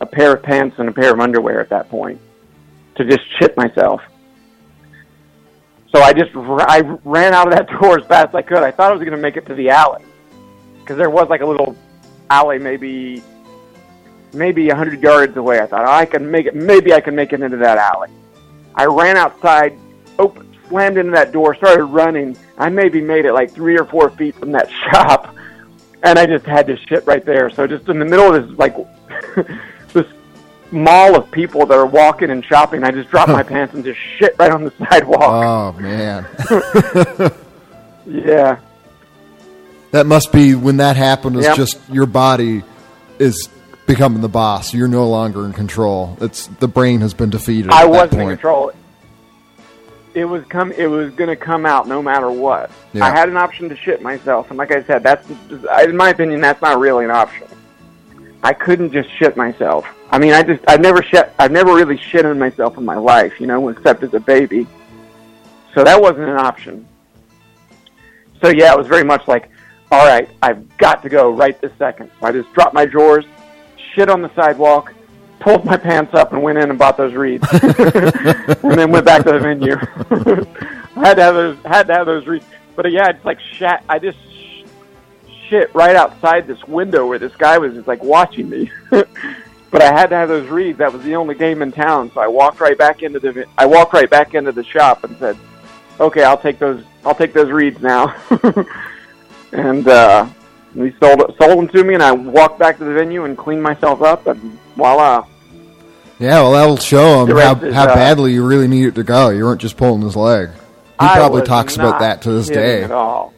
Speaker 10: a pair of pants and a pair of underwear at that point to just shit myself. So I just I ran out of that *laughs* door as fast as I could. I thought I was going to make it to the alley because there was like a little alley, maybe maybe a hundred yards away. I thought oh, I can make it. Maybe I can make it into that alley. I ran outside, opened, slammed into that door, started running. I maybe made it like three or four feet from that *laughs* shop, and I just had to shit right there. So just in the middle of this like *laughs* mall of people that are walking and shopping, I just dropped my pants and just shit right on the *laughs* sidewalk.
Speaker 1: Oh man. *laughs*
Speaker 10: yeah.
Speaker 1: That must be when that happened. Is
Speaker 10: Yep.
Speaker 1: just your body is becoming the boss. You're no longer in control. It's the brain has been defeated.
Speaker 10: I wasn't in control. It was come. It was going to come out no matter what.
Speaker 1: Yeah.
Speaker 10: I had an option to shit myself, and like I said, that's in my opinion, that's not really an option. I couldn't just shit myself. I mean, I just I've never shit. I've never really shitted myself in my life, you know, except as a baby. So that wasn't an option. So yeah, it was very much like, all right, I've got to go right this second. So I just dropped my drawers, shit on the sidewalk, pulled my pants up, and went in and bought those reeds, *laughs* and then went back to the venue. *laughs* I had to have those. Had to have those reeds. But yeah, it's like shat. I just shit right outside this window where this guy was just like watching me. *laughs* but I had to have those reeds. That was the only game in town. So I walked right back into the. I walked right back into the shop and said, "Okay, I'll take those. I'll take those reeds now." *laughs* and uh, he sold sold them to me, and I walked back to the venue and cleaned myself up, and voila.
Speaker 1: Yeah, well, that'll show him how,
Speaker 10: is,
Speaker 1: how
Speaker 10: uh,
Speaker 1: badly you really needed to go. You weren't just pulling his leg. He
Speaker 10: I
Speaker 1: probably talks about that to this day.
Speaker 10: At all.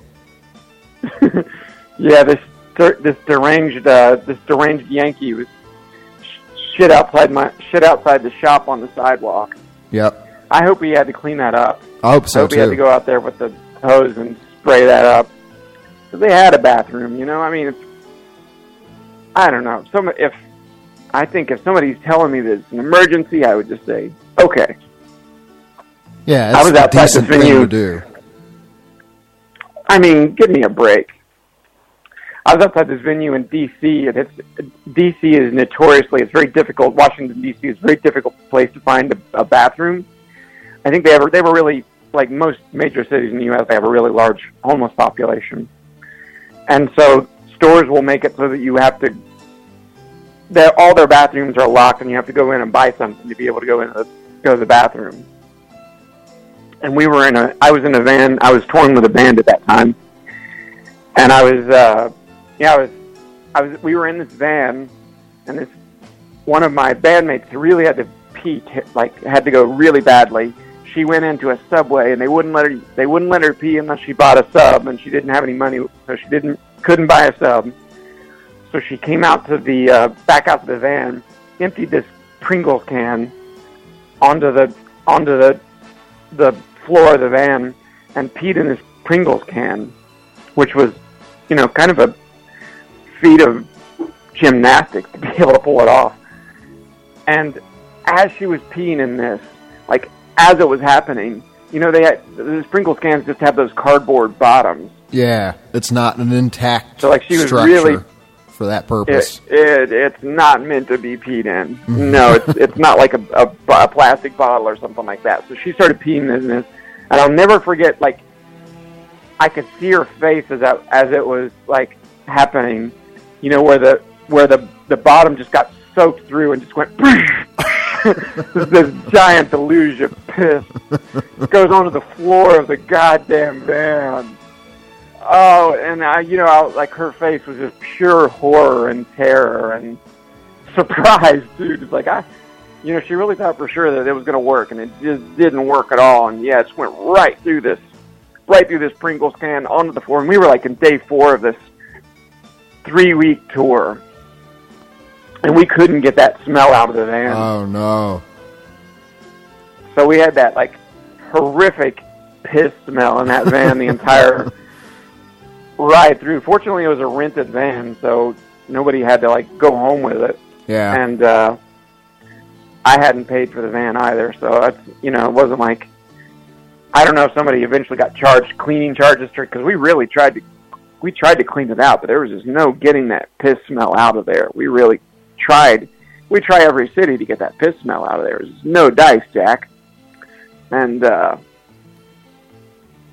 Speaker 10: *laughs* yeah, this this deranged uh, this deranged Yankee was shit outside my shit outside the shop on the sidewalk.
Speaker 1: Yep.
Speaker 10: I hope he had to clean that up.
Speaker 1: I hope so
Speaker 10: I hope he had to go out there with the hose and spray that up. 'Cause they had a bathroom, you know. I mean, I don't know. Some if I think if somebody's telling me that it's an emergency, I would just say, okay.
Speaker 1: Yeah,
Speaker 10: I
Speaker 1: it's
Speaker 10: was
Speaker 1: a
Speaker 10: outside
Speaker 1: thing
Speaker 10: venue.
Speaker 1: to do.
Speaker 10: I mean, give me a break. I was outside this venue in D.C. and it's D.C. is notoriously it's very difficult. Washington D.C. is a very difficult place to find a, a bathroom. I think they have they were really like most major cities in the U.S. They have a really large homeless population, and so stores will make it so that you have to. All their bathrooms are locked, and you have to go in and buy something to be able to go in the, go to the bathroom. And we were in a. I was in a van. I was touring with a band at that time, and I was. uh Yeah, I was. I was. We were in this van, and this one of my bandmates really had to pee. Like had to go really badly. She went into a subway, and they wouldn't let her. They wouldn't let her pee unless she bought a sub, and she didn't have any money, so she didn't couldn't buy a sub. So she came out to the uh, back out to the van, emptied this Pringles can onto the onto the the floor of the van, and peed in this Pringles can, which was, you know, kind of a feat of gymnastics to be *laughs* able to pull it off. And as she was peeing in this, like as it was happening, you know, they had the Pringles cans just have those cardboard bottoms.
Speaker 1: Yeah, it's not an intact
Speaker 10: So, like, she was really-
Speaker 1: for that purpose.
Speaker 10: It, it it's not meant to be peed in. *laughs*
Speaker 1: Mhm.
Speaker 10: No, it's it's not like a, a, a plastic bottle or something like that. So she started peeing in this, and I'll never forget. Like I could see her face as that, as it was like happening. You know where the where the the bottom just got soaked through and just went. *laughs* this giant deluge of piss goes onto the floor of the goddamn van. Oh, and I, you know, I, like her face was just pure horror and terror and surprise, dude. It's like I, you know, she really thought for sure that it was going to work, and it just didn't work at all. And yeah, it just went right through this, right through this Pringles can onto the floor. And we were like in day four of this three-week tour, and we couldn't get that smell out of the van.
Speaker 1: Oh no.
Speaker 10: So we had that like horrific piss smell in that van the entire *laughs* ride through. Fortunately, it was a rented van, so nobody had to like go home with it.
Speaker 1: Yeah.
Speaker 10: And uh, I hadn't paid for the van either, so that's you know it wasn't like I don't know if somebody eventually got charged cleaning charges because we really tried to we tried to clean it out, but there was just no getting that piss smell out of there. We really tried. We try every city to get that piss smell out of there. There's no dice, Jack. And uh,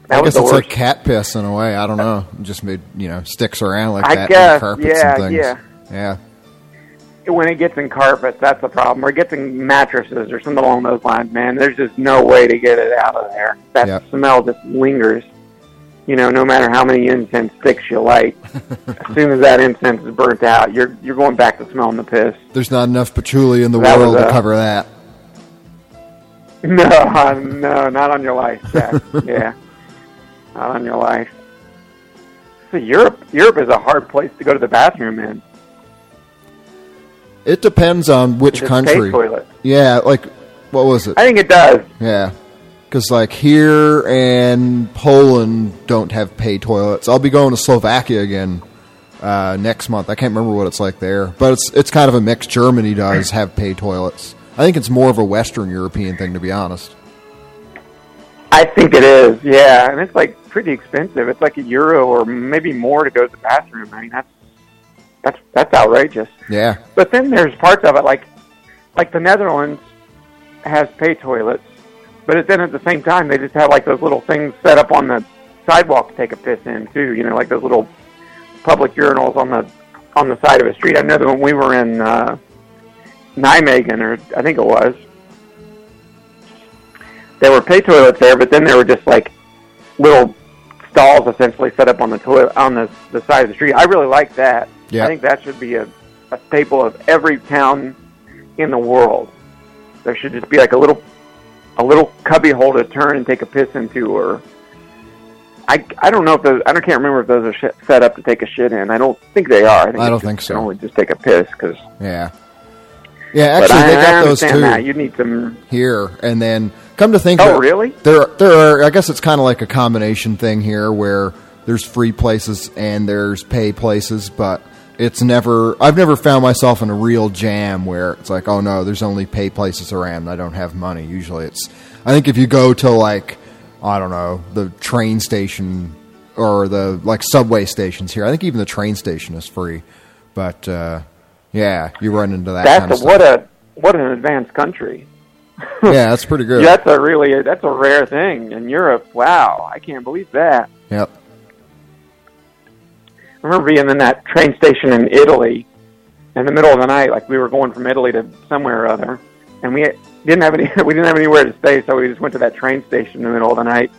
Speaker 10: that
Speaker 1: I guess it's
Speaker 10: worst.
Speaker 1: like cat piss in a way. I don't know. It just made you know sticks around like
Speaker 10: I
Speaker 1: that
Speaker 10: guess,
Speaker 1: in carpets
Speaker 10: yeah,
Speaker 1: and things.
Speaker 10: yeah.
Speaker 1: Yeah.
Speaker 10: when it gets in carpets, that's the problem. Or it gets in mattresses or something along those lines, man. There's just no way to get it out of there. That
Speaker 1: Yep.
Speaker 10: smell just lingers. You know, no matter how many incense sticks you light, *laughs* as soon as that incense is burnt out, you're you're going back to smelling the piss.
Speaker 1: There's not enough patchouli in the
Speaker 10: That
Speaker 1: world to
Speaker 10: uh,
Speaker 1: cover that. *laughs*
Speaker 10: No, no, not on your life, Jack. *laughs* yeah, not on your life. So Europe, Europe is a hard place to go to the bathroom in.
Speaker 1: It depends on which country.
Speaker 10: toilet.
Speaker 1: Yeah, like what was it?
Speaker 10: I think it does.
Speaker 1: Yeah, because like here and Poland don't have pay toilets. I'll be going to Slovakia again uh, next month. I can't remember what it's like there, but it's it's kind of a mix. Germany does have pay toilets. I think it's more of a Western European thing, to be honest.
Speaker 10: I think it is, yeah, and it's like pretty expensive. It's like a euro or maybe more to go to the bathroom. I mean, that's that's that's outrageous.
Speaker 1: Yeah,
Speaker 10: But then there's parts of it like like the Netherlands has pay toilets, but then at the same time they just have like those little things set up on the sidewalk to take a piss in too. You know, like those little public urinals on the on the side of a street. I know that when we were in uh, Nijmegen, or I think it was, there were pay toilets there, but then there were just like little stalls essentially set up on the toilet on the the side of the street. I really like that.
Speaker 1: Yeah.
Speaker 10: I think that should be a, a staple of every town in the world. There should just be like a little a little cubby hole to turn and take a piss into, or I I don't know if those I don't can't remember if those are sh- set up to take a shit in. I don't think they are. I, think
Speaker 1: I don't think so.
Speaker 10: only just take a piss because
Speaker 1: yeah. Yeah, actually,
Speaker 10: I,
Speaker 1: they
Speaker 10: I
Speaker 1: got those
Speaker 10: understand
Speaker 1: too
Speaker 10: That. You need some.
Speaker 1: here, and then come to think,
Speaker 10: Oh,
Speaker 1: of it,
Speaker 10: really?
Speaker 1: There, there are. I guess it's kind of like a combination thing here, where there's free places and there's pay places, but it's never. I've never found myself in a real jam where it's like, oh no, there's only pay places around. and I don't have money. Usually, it's. I think if you go to like, I don't know, the train station or the like subway stations here. I think even the train station is free, but uh, yeah, you run into that.
Speaker 10: That's
Speaker 1: kind of
Speaker 10: a, what a what an advanced country. *laughs*
Speaker 1: Yeah, that's pretty good. *laughs*
Speaker 10: That's a really that's a rare thing in Europe. Wow, I can't believe that.
Speaker 1: Yep.
Speaker 10: I remember being in that train station in Italy in the middle of the night, like we were going from Italy to somewhere or other, and we didn't have any *laughs* we didn't have anywhere to stay, so we just went to that train station in the middle of the night,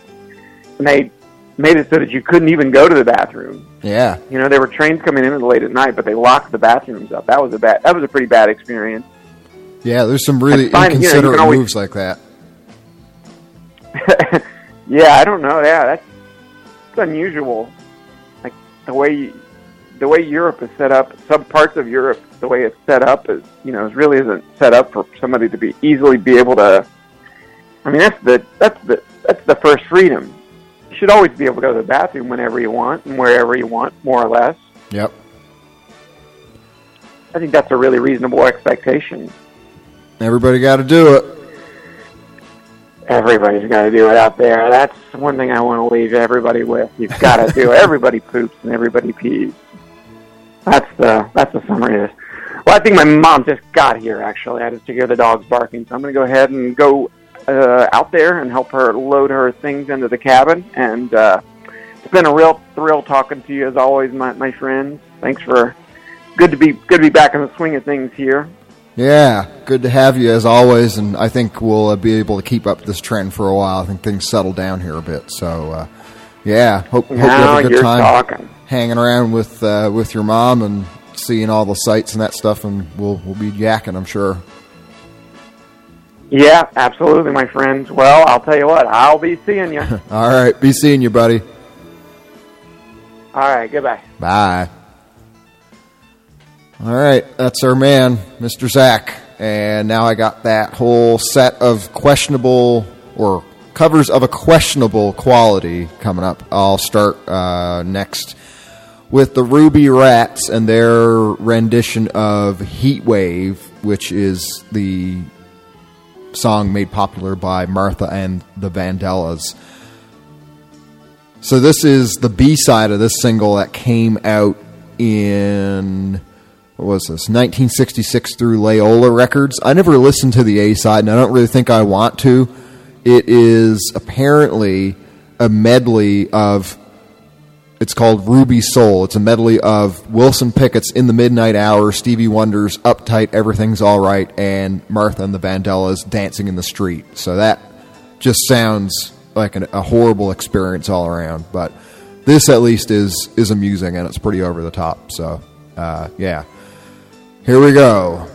Speaker 10: and they made it so that you couldn't even go to the bathroom.
Speaker 1: Yeah.
Speaker 10: You know, there were trains coming in late at night, but they locked the bathrooms up. That was a bad that was a pretty bad experience.
Speaker 1: Yeah, there's some really
Speaker 10: That's fine, you know, you
Speaker 1: inconsiderate
Speaker 10: always-
Speaker 1: moves like that. *laughs*
Speaker 10: yeah, I don't know. Yeah, that's it's unusual. The way the way Europe is set up, some parts of Europe, the way it's set up is you know, it really isn't set up for somebody to be easily be able to. I mean, that's the that's the that's the first freedom. You should always be able to go to the bathroom whenever you want and wherever you want, more or less.
Speaker 1: Yep.
Speaker 10: I think that's a really reasonable expectation.
Speaker 1: Everybody got to do it.
Speaker 10: Everybody's got to do it out there. That's one thing I want to leave everybody with. You've got to do it. Everybody poops and everybody pees. That's the that's the summary of this. Well, I think my mom just got here. Actually, I just hear the dogs barking, so I'm going to go ahead and go uh, out there and help her load her things into the cabin. And uh, it's been a real thrill talking to you as always, my my friends. Thanks for good to be good to be back in the swing of things here.
Speaker 1: Yeah, good to have you as always, and I think we'll uh, be able to keep up this trend for a while. I think things settle down here a bit. So, uh, yeah, hope, hope you have a good time
Speaker 10: talking.
Speaker 1: hanging around with uh, with your mom and seeing all the sights and that stuff, and we'll we'll be yakking, I'm sure.
Speaker 10: Yeah, absolutely, my friends. Well, I'll tell you what, I'll be seeing you. *laughs*
Speaker 1: All right, be seeing you, buddy.
Speaker 10: All right, goodbye.
Speaker 1: Bye. All right, that's our man, Mr. Zach. And now I got that whole set of questionable or covers of a questionable quality coming up. I'll start uh, next with the Ruby Rats and their rendition of Heat Wave, which is the song made popular by Martha and the Vandellas. So this is the B side of this single that came out in what was this 1966 through Loyola Records. I never listened to the A side, and I don't really think I want to. It is apparently a medley of. It's called Ruby Soul. It's a medley of Wilson Pickett's "In the Midnight Hour," Stevie Wonder's "Uptight, Everything's All Right," and Martha and the Vandellas "Dancing in the Street." So that just sounds like an, a horrible experience all around. But this, at least, is is amusing and it's pretty over the top. So, uh, yeah, here we go.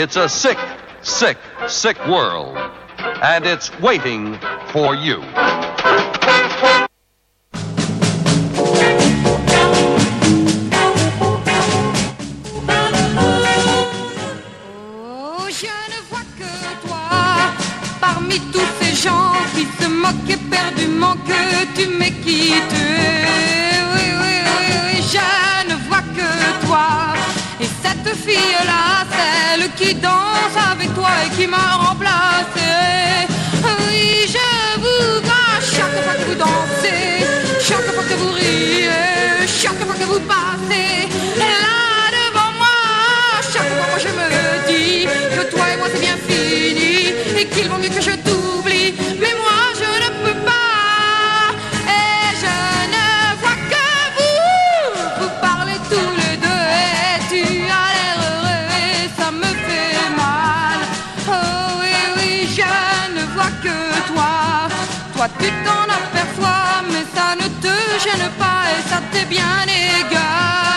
Speaker 5: It's a
Speaker 11: sick, sick, sick world, and it's waiting for you.
Speaker 12: que toi. Toi,
Speaker 11: tu t'en aperçois, mais ça ne te gêne pas et ça t'est bien égal.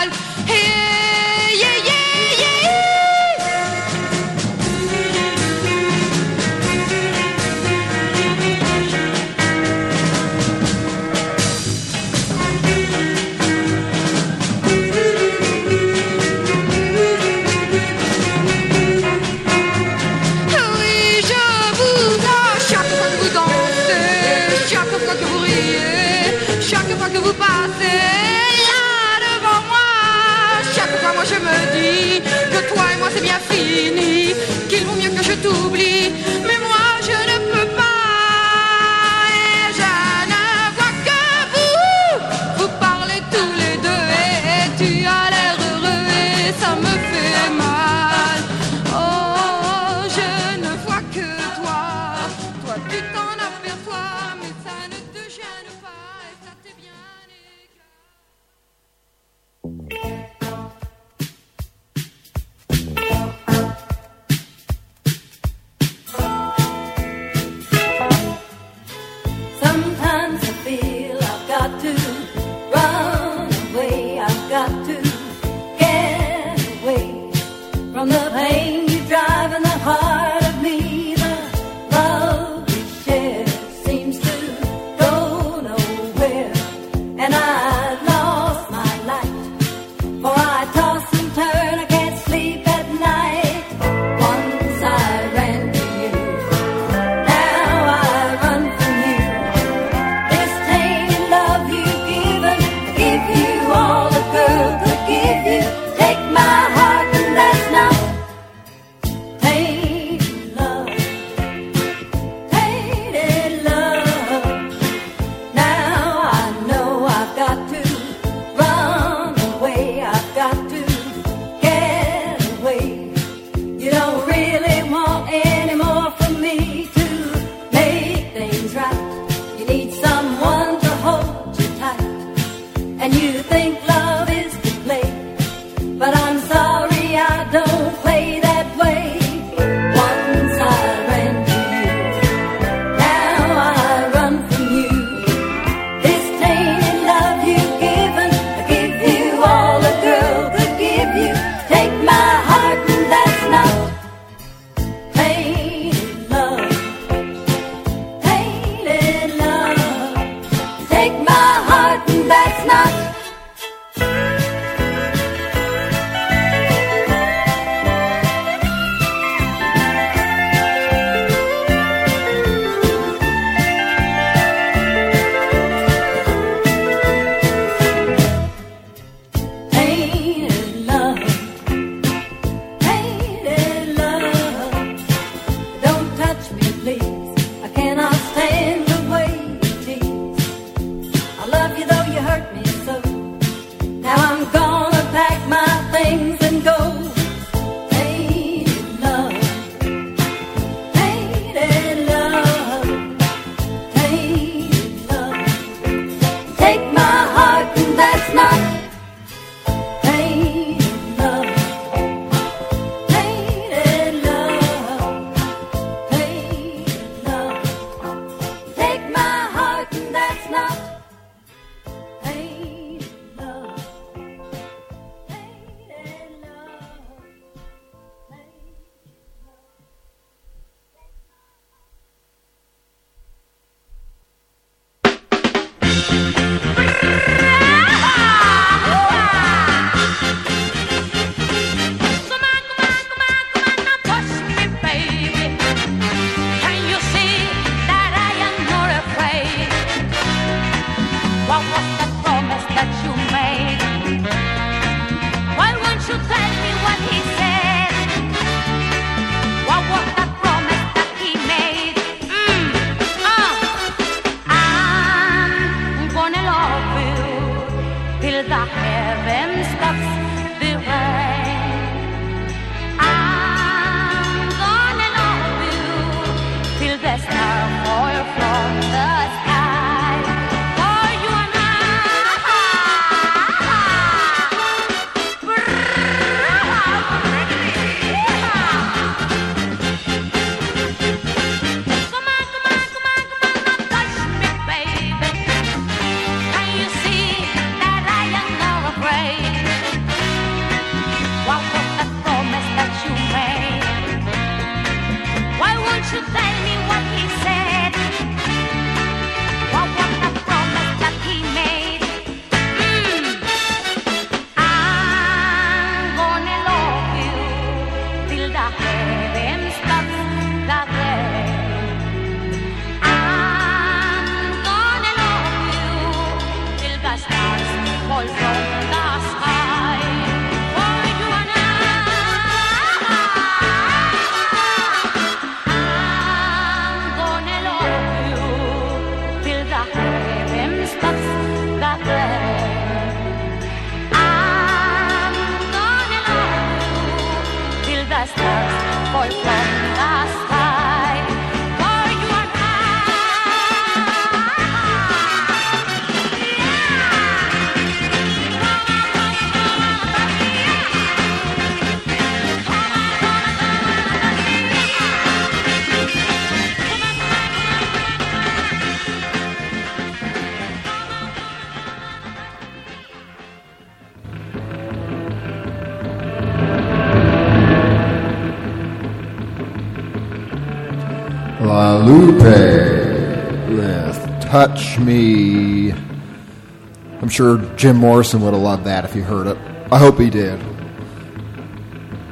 Speaker 1: Sure Jim Morrison would have loved that if he heard it. I hope he did.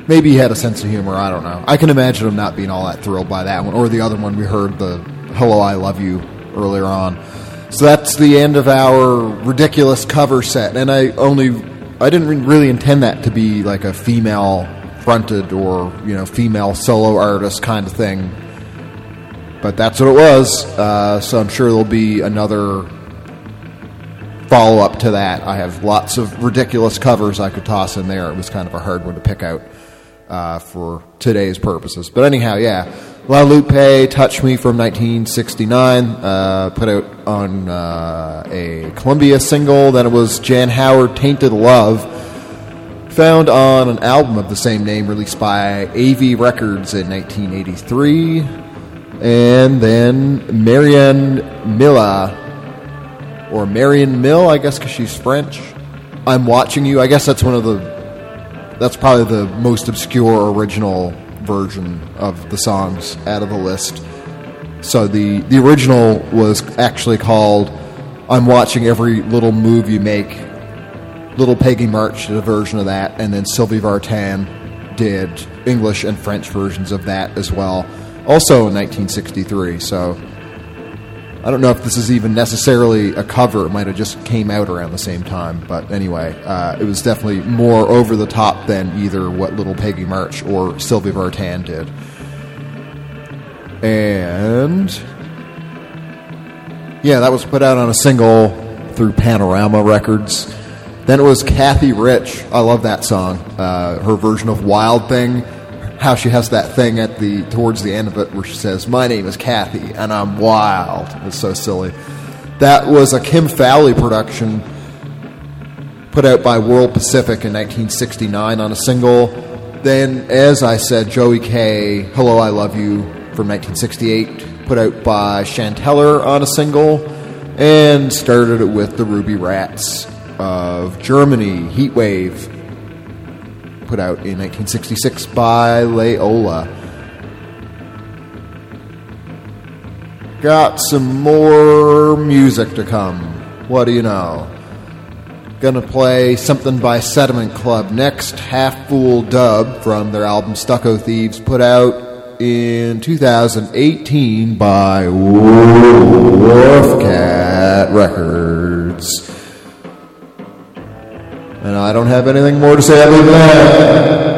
Speaker 1: Maybe he had a sense of humor, I don't know. I can imagine him not being all that thrilled by that one, or the other one we heard, the Hello, I Love You, earlier on. So that's the end of our ridiculous cover set, and I only, I didn't really intend that to be like a female fronted or, you know, female solo artist kind of thing but that's what it was. Uh, so I'm sure there'll be another follow up to that. I have lots of ridiculous covers I could toss in there. It was kind of a hard one to pick out uh, for today's purposes. But anyhow, yeah. La Lupe, Touch Me from 1969, uh, put out on uh, a Columbia single. Then it was Jan Howard, Tainted Love, found on an album of the same name released by AV Records in 1983. And then Marianne Milla, or Marion Mill, I guess, because she's French. I'm watching you. I guess that's one of the. That's probably the most obscure original version of the songs out of the list. So the the original was actually called "I'm watching every little move you make." Little Peggy March did a version of that, and then Sylvie Vartan did English and French versions of that as well also in 1963. So I don't know if this is even necessarily a cover. It might have just came out around the same time. But anyway, uh, it was definitely more over the top than either what Little Peggy March or Sylvie Vartan did. And yeah, that was put out on a single through Panorama Records. Then it was Kathy Rich. I love that song. Uh, her version of Wild Thing how she has that thing at the towards the end of it where she says, "My name is Kathy and I'm wild." It's so silly. That was a Kim Fowley production put out by World Pacific in 1969 on a single. Then, as I said, Joey K, "Hello, I Love You" from 1968, put out by Chanteller on a single, and started it with the Ruby Rats of Germany, Heatwave put out in 1966 by Leola. Got some more music to come. What do you know? Gonna play something by Sediment Club next. Half Fool Dub from their album Stucco Thieves, put out in 2018 by Wharf Cat Records. And I don't have anything more to say other than that.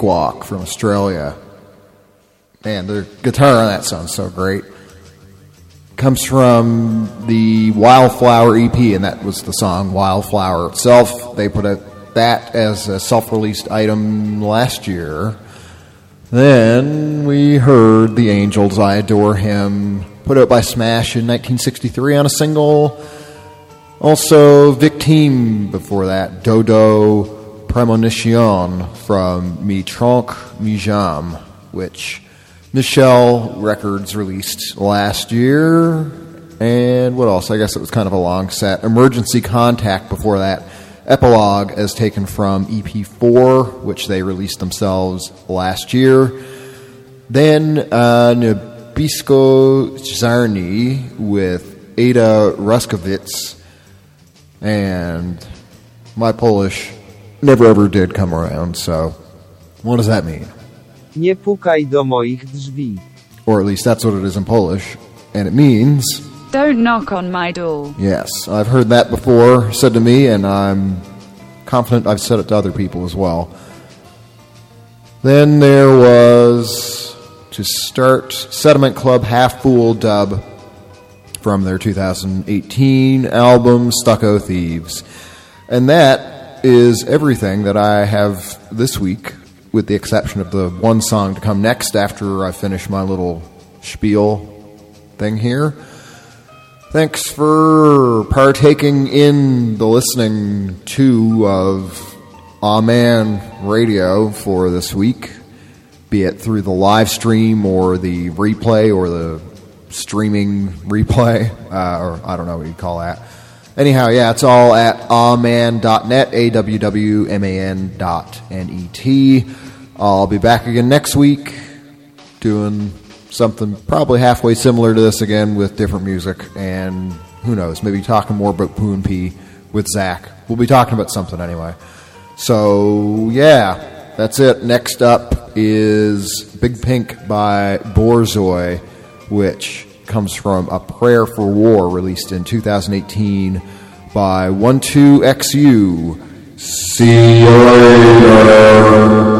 Speaker 1: Cakewalk from Australia. Man, the guitar on that sounds so great. Comes from the Wildflower EP, and that was the song Wildflower itself. They put a, that as a self released item last year. Then we heard The Angels, I Adore Him, put out by Smash in 1963 on a single. Also, Victime before that, Dodo Premonition from Mi Tronc Mi Jam, which Michelle Records released last year. And what else? I guess it was kind of a long set. Emergency Contact before that. Epilogue as taken from EP4, which they released themselves last year. Then uh, Niebiesko-Czarni with Ada Rusowicz. And my Polish never ever did come around, so what does that mean?
Speaker 13: Nie pukaj do moich drzwi.
Speaker 1: Or at least that's what it is in Polish. And it means,
Speaker 8: Don't knock on my door.
Speaker 1: yes, I've heard that before said to me, and I'm confident I've said it to other people as well. Then there was, to start, Sediment Club Half Fool dub from their 2018 album Stucco Thieves. And that is everything that I have this week, with the exception of the one song to come next after I finish my little spiel thing here. Thanks for partaking in the listening to of Awwman Radio for this week, be it through the live stream or the replay or the streaming replay, *laughs* uh, or I don't know what you'd call that. Anyhow, yeah, it's all at awwman.net, A-W-W-M-A-N dot N-E-T. I'll be back again next week doing something probably halfway similar to this again with different music and who knows, maybe talking more about Poo and P with Zach. We'll be talking about something anyway. So, yeah, that's it. Next up is Big Pink by Borzoi, which comes from A Prayer for War, released in 2018 by 12XU. See you later.